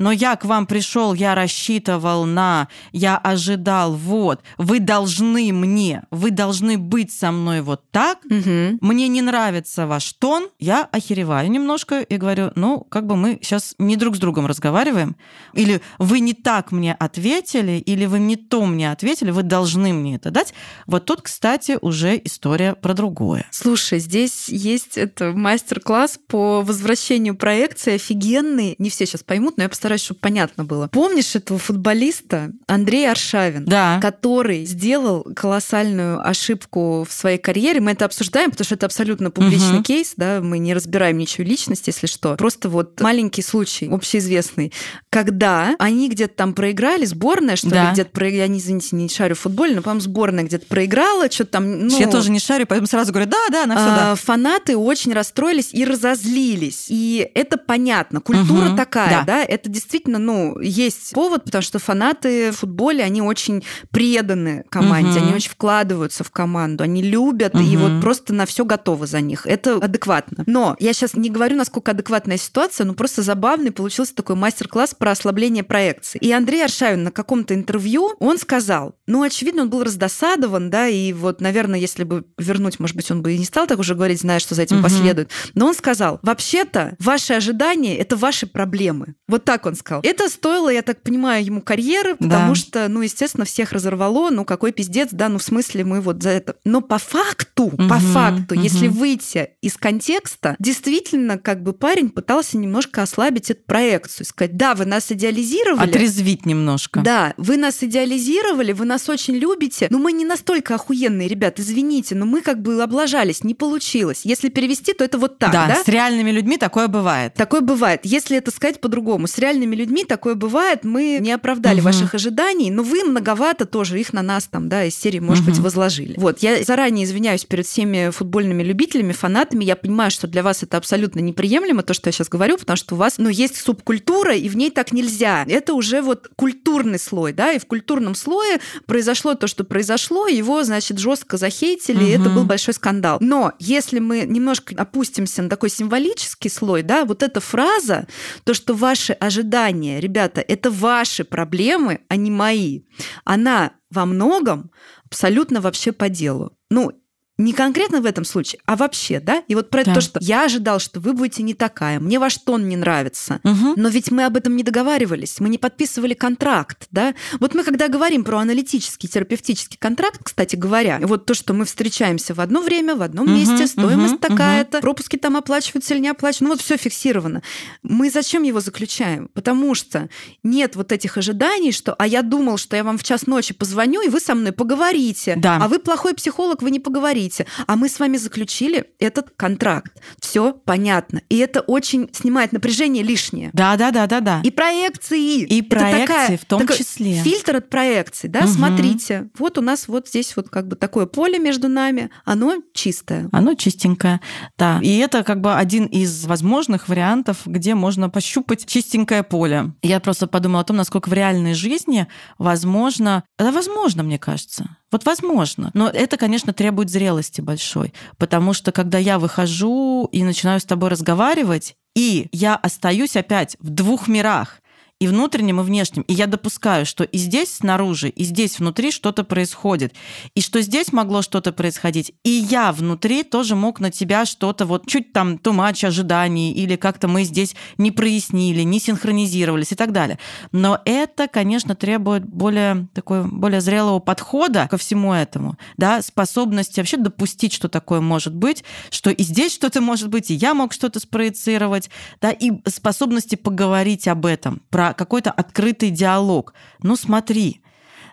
но я к вам пришел, я рассчитывал на, я ожидал, вот, вы должны мне, вы должны быть со мной вот так, угу. мне не нравится ваш тон, я охереваю немножко и говорю, ну, как бы мы сейчас не друг с другом разговариваем, или вы не так мне ответили, или вы не то мне ответили, вы должны мне это дать. Вот тут, кстати, уже история про другое. Слушай, здесь есть это мастер-класс по возвращению проекции офигенный. Не все сейчас поймут, но я постараюсь постараюсь, чтобы понятно было. Помнишь этого футболиста Андрей Аршавин, да. который сделал колоссальную ошибку в своей карьере? Мы это обсуждаем, потому что это абсолютно публичный угу. кейс, да, мы не разбираем ничью личность, если что. Просто вот маленький случай, общеизвестный, когда они где-то там проиграли, сборная, что да. ли, где-то проиграли, я не, извините, не шарю в футболе, но, по-моему, сборная где-то проиграла, что-то там... Ну, я тоже не шарю, поэтому сразу говорю, да, да, на все, да. А, фанаты очень расстроились и разозлились. И это понятно, культура угу. такая, да, да это действительно, ну, есть повод, потому что фанаты в футболе, они очень преданы команде, угу. они очень вкладываются в команду, они любят угу. и вот просто на все готовы за них. Это адекватно. Но я сейчас не говорю, насколько адекватная ситуация, но просто забавный получился такой мастер-класс про ослабление проекции. И Андрей Аршавин на каком-то интервью, он сказал, ну, очевидно, он был раздосадован, да, и вот, наверное, если бы вернуть, может быть, он бы и не стал так уже говорить, зная, что за этим угу. последует. Но он сказал, вообще-то, ваши ожидания — это ваши проблемы. Вот так он сказал. Это стоило, я так понимаю, ему карьеры, потому да. что, ну, естественно, всех разорвало, ну, какой пиздец, да, ну, в смысле, мы вот за это. Но по факту, угу, по факту, угу. если выйти из контекста, действительно, как бы парень пытался немножко ослабить эту проекцию, сказать, да, вы нас идеализировали. Отрезвить немножко. Да, вы нас идеализировали, вы нас очень любите, но мы не настолько охуенные, ребят, извините, но мы как бы облажались, не получилось. Если перевести, то это вот так, да? да? с реальными людьми такое бывает. Такое бывает. Если это сказать по-другому, с реальными людьми такое бывает, мы не оправдали угу. ваших ожиданий, но вы многовато тоже их на нас там, да, из серии, может угу. быть, возложили. Вот, я заранее извиняюсь перед всеми футбольными любителями, фанатами, я понимаю, что для вас это абсолютно неприемлемо, то, что я сейчас говорю, потому что у вас, ну, есть субкультура, и в ней так нельзя. Это уже вот культурный слой, да, и в культурном слое произошло то, что произошло, его, значит, жестко захейтили, угу. и это был большой скандал. Но если мы немножко опустимся на такой символический слой, да, вот эта фраза, то, что ваши ожидания, ребята, это ваши проблемы, а не мои, она во многом абсолютно вообще по делу. Ну, не конкретно в этом случае, а вообще, да? И вот про да. то, что я ожидал, что вы будете не такая, мне ваш тон не нравится. Угу. Но ведь мы об этом не договаривались, мы не подписывали контракт, да? Вот мы когда говорим про аналитический терапевтический контракт, кстати говоря, вот то, что мы встречаемся в одно время, в одном угу, месте, стоимость угу, такая-то, угу. пропуски там оплачиваются или не оплачиваются, ну вот все фиксировано. Мы зачем его заключаем? Потому что нет вот этих ожиданий, что а я думал, что я вам в час ночи позвоню, и вы со мной поговорите, да. а вы плохой психолог, вы не поговорите смотрите, а мы с вами заключили этот контракт. Все понятно. И это очень снимает напряжение лишнее. Да, да, да, да, да. И проекции. И Это проекции такая- в том такой числе. Фильтр от проекций, да, Мгм. смотрите. Вот у нас вот здесь вот как бы такое поле между нами, оно чистое. Оно чистенькое, да. И это как бы один из возможных вариантов, где можно пощупать чистенькое поле. Я просто подумала о том, насколько в реальной жизни возможно... Это возможно, мне кажется. Вот возможно. Но это, конечно, требует зрелости большой. Потому что когда я выхожу и начинаю с тобой разговаривать, и я остаюсь опять в двух мирах, и внутреннем, и внешнем. И я допускаю, что и здесь снаружи, и здесь внутри что-то происходит. И что здесь могло что-то происходить. И я внутри тоже мог на тебя что-то вот чуть там тумач ожиданий, или как-то мы здесь не прояснили, не синхронизировались и так далее. Но это, конечно, требует более такой, более зрелого подхода ко всему этому, да, способности вообще допустить, что такое может быть, что и здесь что-то может быть, и я мог что-то спроецировать, да, и способности поговорить об этом, про какой-то открытый диалог. Ну, смотри,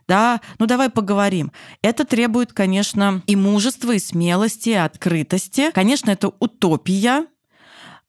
да, ну давай поговорим. Это требует, конечно, и мужества, и смелости, и открытости. Конечно, это утопия,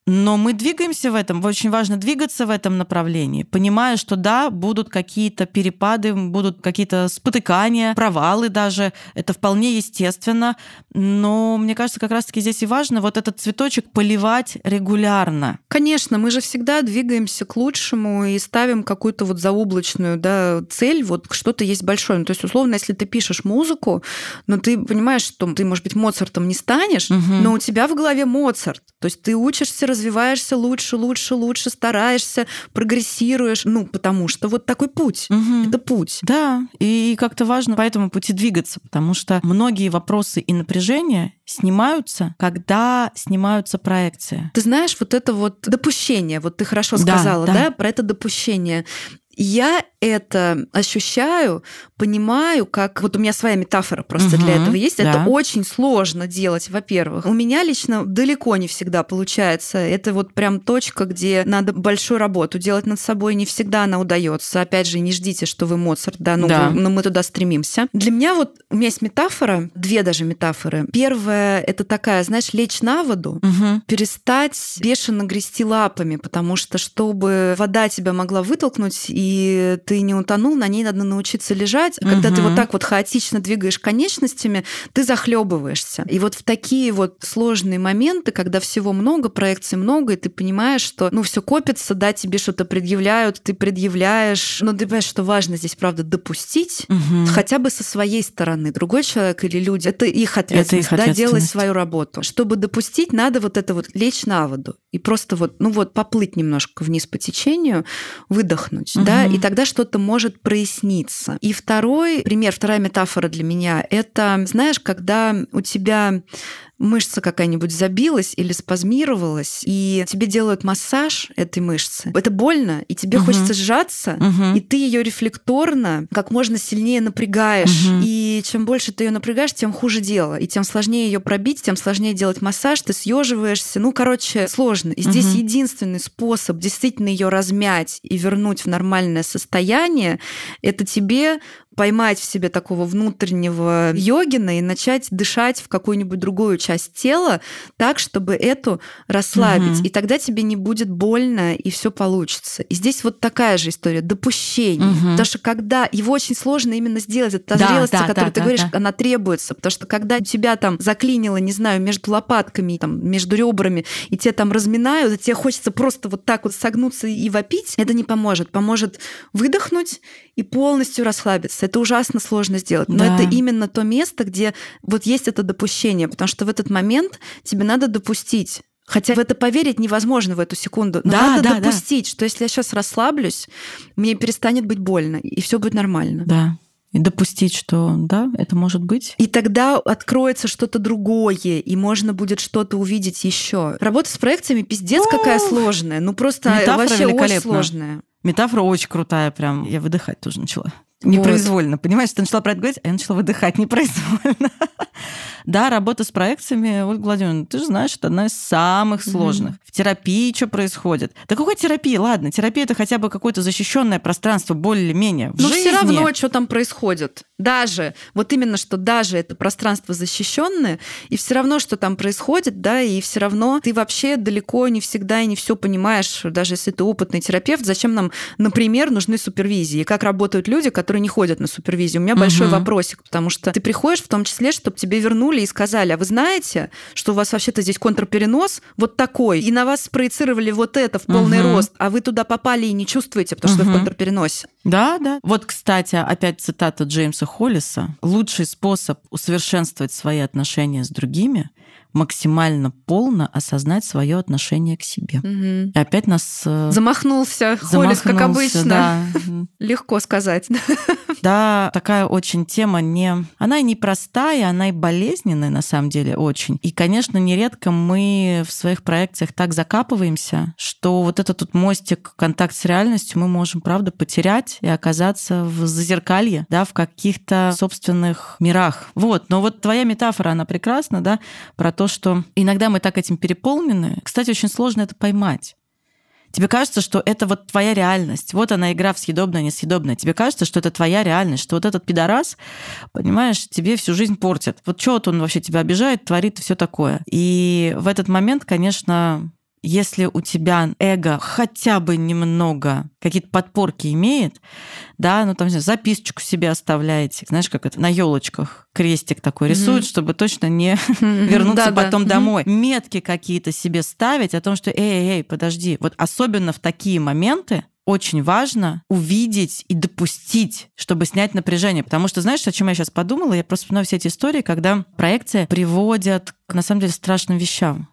но мы двигаемся в этом, очень важно двигаться в этом направлении, понимая, что да, будут какие-то перепады, будут какие-то спотыкания, провалы даже, это вполне естественно, но мне кажется, как раз-таки здесь и важно вот этот цветочек поливать регулярно. Конечно, мы же всегда двигаемся к лучшему и ставим какую-то вот заоблачную да, цель, вот что-то есть большое. Ну, то есть, условно, если ты пишешь музыку, но ты понимаешь, что ты, может быть, Моцартом не станешь, Мгм. но у тебя в голове Моцарт. То есть ты учишься, развиваешься лучше, лучше, лучше, стараешься, прогрессируешь. Ну, потому что вот такой путь. Мгм. Это путь. Да, и как-то важно по этому пути двигаться, потому что многие вопросы и напряжения снимаются, когда снимаются проекции. Ты знаешь, вот это вот допущение, вот ты хорошо Да, сказала, да. да, про это допущение. Я это ощущаю, понимаю, как вот у меня своя метафора просто для Мгм, этого есть. да. Это очень сложно делать, во-первых. У меня лично далеко не всегда получается. Это вот прям точка, где надо большую работу делать над собой. Не всегда она удается. Опять же, не ждите, что вы Моцарт, да, ну, Да. но мы туда стремимся. Для меня вот у меня есть метафора, две даже метафоры. Первая это такая, знаешь, лечь на воду, Мгм. перестать бешено грести лапами, потому что чтобы вода тебя могла вытолкнуть, и ты не утонул, на ней надо научиться лежать. А когда ты вот так вот хаотично двигаешь конечностями, ты захлебываешься. И вот в такие вот сложные моменты, когда всего много, проекций много, и ты понимаешь, что ну все копится, да, тебе что-то предъявляют, ты предъявляешь, но ты понимаешь, что важно здесь, правда, допустить, Мгм. хотя бы со своей стороны. Другой человек или люди, это их ответственность, да, делать ответственность. свою работу. Чтобы допустить, надо вот это вот лечь на воду и просто вот, ну вот поплыть немножко вниз по течению, выдохнуть, да, Мгм. и тогда что-то может проясниться. И второй пример, вторая метафора для меня, это, знаешь, когда у тебя мышца какая-нибудь забилась или спазмировалась, и тебе делают массаж этой мышцы. Это больно, и тебе Мгм. хочется сжаться, Мгм. и ты ее рефлекторно как можно сильнее напрягаешь. Мгм. И чем больше ты ее напрягаешь, тем хуже дело. И тем сложнее ее пробить, тем сложнее делать массаж, ты съеживаешься. Ну, короче, сложно. И здесь Мгм. единственный способ действительно ее размять и вернуть в нормальное состояние, это тебе поймать в себе такого внутреннего йогина и начать дышать в какую-нибудь другую часть тела так, чтобы эту расслабить. Мгм. И тогда тебе не будет больно, и все получится. И здесь вот такая же история допущение. Мгм. Потому что когда его очень сложно именно сделать, это та Да, зрелость, да, о которой да, ты да, говоришь, да. она требуется. Потому что когда у тебя там заклинило, не знаю, между лопатками, там, между ребрами, и тебе там разминают, и тебе хочется просто вот так вот согнуться и вопить, это не поможет. Поможет выдохнуть и полностью расслабиться. Это ужасно сложно сделать. Но Да. это именно то место, где вот есть это допущение, потому что в этот момент тебе надо допустить. Хотя в это поверить невозможно в эту секунду. Но Да, надо да, да. допустить, что если я сейчас расслаблюсь, мне перестанет быть больно, и все будет нормально. Да. И допустить, что да, это может быть. И тогда откроется что-то другое, и можно будет что-то увидеть еще. Работа с проекциями пиздец какая Ух! сложная. Ну просто Метафора вообще очень сложная. Метафора очень крутая, прям я выдыхать тоже начала. Непроизвольно, вот. понимаешь? Ты начала про это говорить, а я начала выдыхать непроизвольно. [LAUGHS] да, работа с проекциями, Ольга Владимировна, ты же знаешь, это одна из самых сложных. Mm-hmm. В терапии что происходит? Да какой терапии? Ладно, терапия это хотя бы какое-то защищенное пространство, более-менее. Но все равно, что там происходит. Даже, вот именно, что даже это пространство защищенное, и все равно, что там происходит, да, и все равно ты вообще далеко не всегда и не все понимаешь, даже если ты опытный терапевт, зачем нам, например, нужны супервизии, как работают люди, которые не ходят на супервизию. У меня угу. большой вопросик, потому что ты приходишь в том числе, чтобы тебе вернули и сказали, а вы знаете, что у вас вообще-то здесь контрперенос вот такой, и на вас спроецировали вот это в полный угу. рост, а вы туда попали и не чувствуете, потому угу. что вы в контрпереносе. Да, да. Вот, кстати, опять цитата Джеймса Холлиса. Лучший способ усовершенствовать свои отношения с другими максимально полно осознать свое отношение к себе. Угу. И опять нас... Э, замахнулся, Холлис, как обычно. Да. [LAUGHS] Легко сказать. [LAUGHS] Да, такая очень тема не... Она и непростая, она и болезненная на самом деле очень. И, конечно, нередко мы в своих проекциях так закапываемся, что вот этот тут мостик, контакт с реальностью мы можем, правда, потерять и оказаться в зазеркалье, да, в каких-то собственных мирах. Вот, но вот твоя метафора, она прекрасна, да, про то, что иногда мы так этим переполнены. Кстати, очень сложно это поймать. Тебе кажется, что это вот твоя реальность. Вот она игра в съедобное, несъедобное. Тебе кажется, что это твоя реальность, что вот этот пидорас, понимаешь, тебе всю жизнь портит. Вот что вот он вообще тебя обижает, творит и все такое. И в этот момент, конечно, если у тебя эго хотя бы немного какие-то подпорки имеет, да, ну там записочку себе оставляете, знаешь, как это на елочках крестик такой рисуют, mm-hmm. чтобы точно не [LAUGHS] вернуться потом домой. Метки какие-то себе ставить о том, что эй, эй, подожди, вот особенно в такие моменты очень важно увидеть и допустить, чтобы снять напряжение. Потому что, знаешь, о чем я сейчас подумала? Я просто вспоминаю все эти истории, когда проекции приводят к, на самом деле, страшным вещам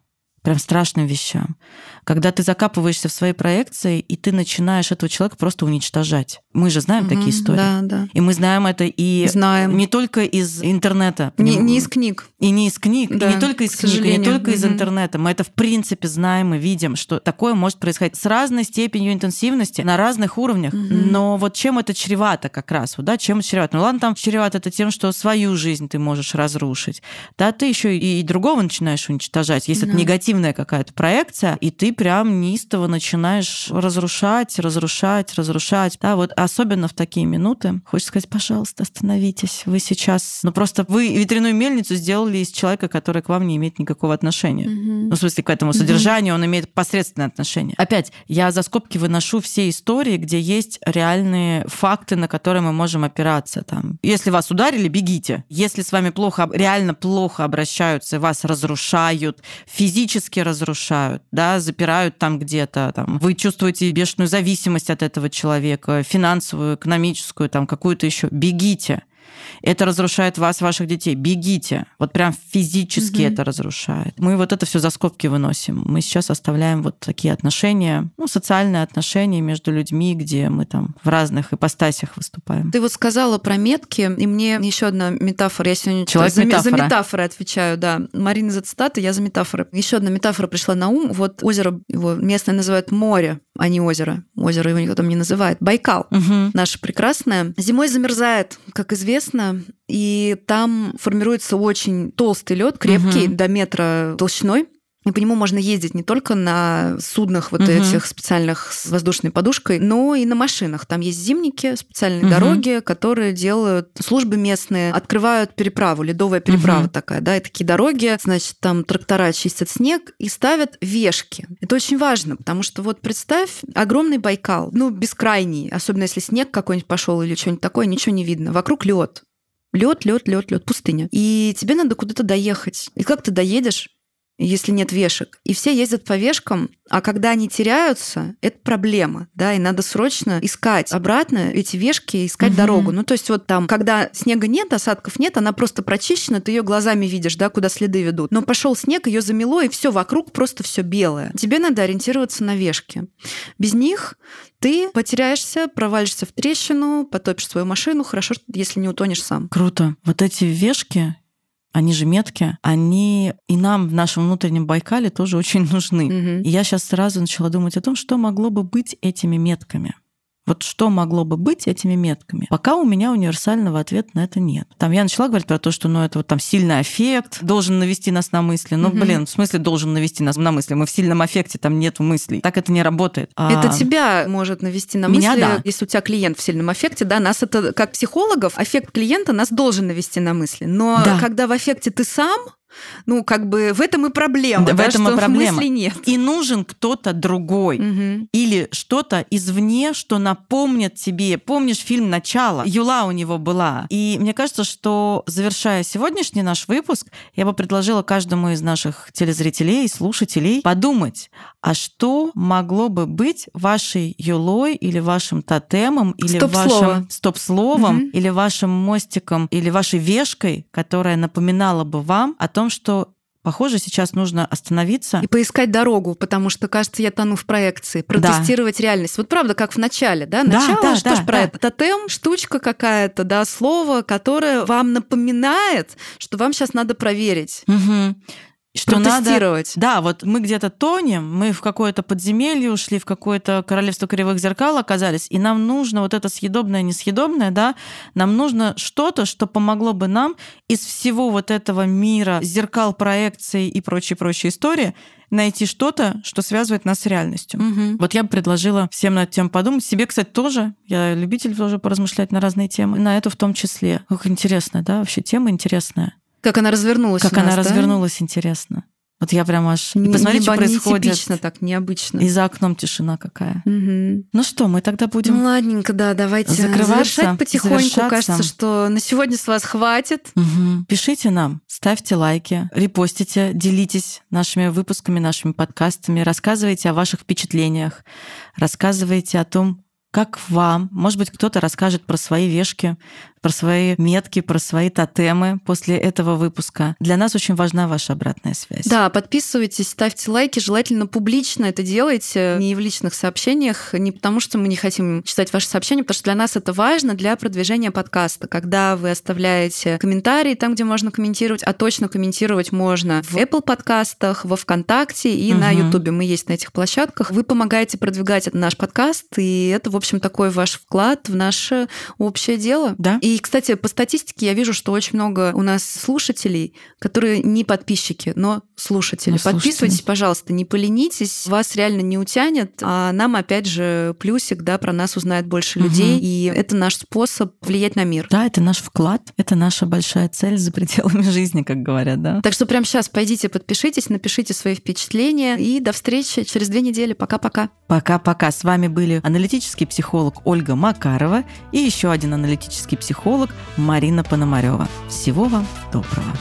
прям страшным вещам. Когда ты закапываешься в свои проекции, и ты начинаешь этого человека просто уничтожать. Мы же знаем угу, такие истории. Да, да. И мы знаем это и знаем. не только из интернета. Не, не из книг. И не из книг, да, и не только из книг, и не только угу. из интернета. Мы это в принципе знаем и видим, что такое может происходить с разной степенью интенсивности на разных уровнях. Угу. Но вот чем это чревато как раз? Вот, да, чем это чревато? Ну ладно, там чревато это тем, что свою жизнь ты можешь разрушить. Да, ты еще и, и другого начинаешь уничтожать. Если да. это негативная какая-то проекция, и ты прям неистово начинаешь разрушать, разрушать, разрушать. Да, вот особенно в такие минуты хочется сказать, пожалуйста, остановитесь. Вы сейчас... Ну, просто вы ветряную мельницу сделали из человека, который к вам не имеет никакого отношения. Угу. Ну, в смысле, к этому содержанию угу. он имеет посредственное отношение. Опять, я за скобки выношу все истории, где есть реальные факты, на которые мы можем опираться. Там. Если вас ударили, бегите. Если с вами плохо, реально плохо обращаются, вас разрушают, физически разрушают, да, запирают там где-то, там, вы чувствуете бешеную зависимость от этого человека, финансовую, экономическую, там, какую-то еще, бегите. Это разрушает вас, ваших детей. Бегите. Вот прям физически угу. это разрушает. Мы вот это все за скобки выносим. Мы сейчас оставляем вот такие отношения, ну, социальные отношения между людьми, где мы там в разных ипостасях выступаем. Ты вот сказала про метки, и мне еще одна метафора. Я сегодня Человек за, метафора. за метафоры отвечаю, да. Марина за цитаты, я за метафоры. Еще одна метафора пришла на ум. Вот озеро, его местные называют море, а не озеро. Озеро его никто там не называет. Байкал, угу. наше прекрасное. Зимой замерзает, как известно, и там формируется очень толстый лед, крепкий, угу. до метра толщиной. И по нему можно ездить не только на суднах вот угу. этих специальных с воздушной подушкой, но и на машинах. Там есть зимники, специальные угу. дороги, которые делают службы местные, открывают переправу, ледовая переправа угу. такая, да, и такие дороги, значит, там трактора чистят снег и ставят вешки. Это очень важно, потому что вот представь огромный Байкал, ну, бескрайний, особенно если снег какой-нибудь пошел или что-нибудь такое, ничего не видно. Вокруг лед. Лед, лед, лед, лед, пустыня. И тебе надо куда-то доехать. И как ты доедешь? Если нет вешек. И все ездят по вешкам, а когда они теряются, это проблема, да, и надо срочно искать обратно эти вешки, искать угу. дорогу. Ну, то есть вот там, когда снега нет, осадков нет, она просто прочищена, ты ее глазами видишь, да, куда следы ведут. Но пошел снег, ее замело, и все вокруг просто все белое. Тебе надо ориентироваться на вешки. Без них ты потеряешься, провалишься в трещину, потопишь свою машину, хорошо, если не утонешь сам. Круто. Вот эти вешки, они же метки, они и нам в нашем внутреннем Байкале тоже очень нужны. Угу. И я сейчас сразу начала думать о том, что могло бы быть этими метками. Вот что могло бы быть этими метками? Пока у меня универсального ответа на это нет. Там я начала говорить про то, что ну, это вот там сильный аффект, должен навести нас на мысли. Ну, угу. блин, в смысле должен навести нас на мысли? Мы в сильном аффекте, там нету мыслей. Так это не работает. Это а... тебя может навести на меня, мысли, да. если у тебя клиент в сильном аффекте, да, нас это, как психологов, аффект клиента нас должен навести на мысли. Но да. когда в аффекте ты сам, ну, как бы в этом и проблема, да, в этом и проблема. мысли нет. И нужен кто-то другой. Угу. Или что-то извне, что напомнит тебе. Помнишь фильм «Начало»? Юла у него была. И мне кажется, что, завершая сегодняшний наш выпуск, я бы предложила каждому из наших телезрителей и слушателей подумать, а что могло бы быть вашей юлой или вашим тотемом, или вашим стоп-словом, угу. или вашим мостиком, или вашей вешкой, которая напоминала бы вам о том, что Похоже, сейчас нужно остановиться. И поискать дорогу, потому что, кажется, я тону в проекции. Протестировать да. реальность. Вот правда, как в начале, да? Начало, да, да, что да, ж про да. это? Тотем, штучка какая-то, да, слово, которое вам напоминает, что вам сейчас надо проверить. Угу что надо... Да, вот мы где-то тонем, мы в какое-то подземелье ушли, в какое-то королевство кривых зеркал оказались, и нам нужно вот это съедобное, несъедобное, да, нам нужно что-то, что помогло бы нам из всего вот этого мира зеркал, проекций и прочие-прочие истории найти что-то, что связывает нас с реальностью. Угу. Вот я бы предложила всем на эту тему подумать. Себе, кстати, тоже. Я любитель тоже поразмышлять на разные темы. На эту в том числе. Как интересно, да? Вообще тема интересная. Как она развернулась Как она да? развернулась, интересно. Вот я прям аж... Не, посмотри, что происходит. Нетипично так, необычно. И за окном тишина какая. Угу. Ну что, мы тогда будем... Ну, ладненько, да, давайте завершать потихоньку. Кажется, что на сегодня с вас хватит. Угу. Пишите нам, ставьте лайки, репостите, делитесь нашими выпусками, нашими подкастами, рассказывайте о ваших впечатлениях, рассказывайте о том, как вам, может быть, кто-то расскажет про свои вешки, про свои метки, про свои тотемы после этого выпуска. Для нас очень важна ваша обратная связь. Да, подписывайтесь, ставьте лайки, желательно публично это делайте, не в личных сообщениях, не потому что мы не хотим читать ваши сообщения, потому что для нас это важно для продвижения подкаста. Когда вы оставляете комментарии там, где можно комментировать, а точно комментировать можно в Apple подкастах, во ВКонтакте и угу. на YouTube. Мы есть на этих площадках. Вы помогаете продвигать наш подкаст, и это, в общем, такой ваш вклад в наше общее дело. Да. И кстати, по статистике я вижу, что очень много у нас слушателей, которые не подписчики, но слушатели. Но Подписывайтесь, пожалуйста, не поленитесь, вас реально не утянет, а нам, опять же, плюсик, да, про нас узнает больше угу. людей, и это наш способ влиять на мир. Да, это наш вклад, это наша большая цель за пределами [LAUGHS] жизни, как говорят, да. Так что прямо сейчас пойдите, подпишитесь, напишите свои впечатления, и до встречи через две недели. Пока-пока. Пока-пока. С вами были аналитический психолог Ольга Макарова и еще один аналитический психолог Марина Пономарева. Всего вам доброго.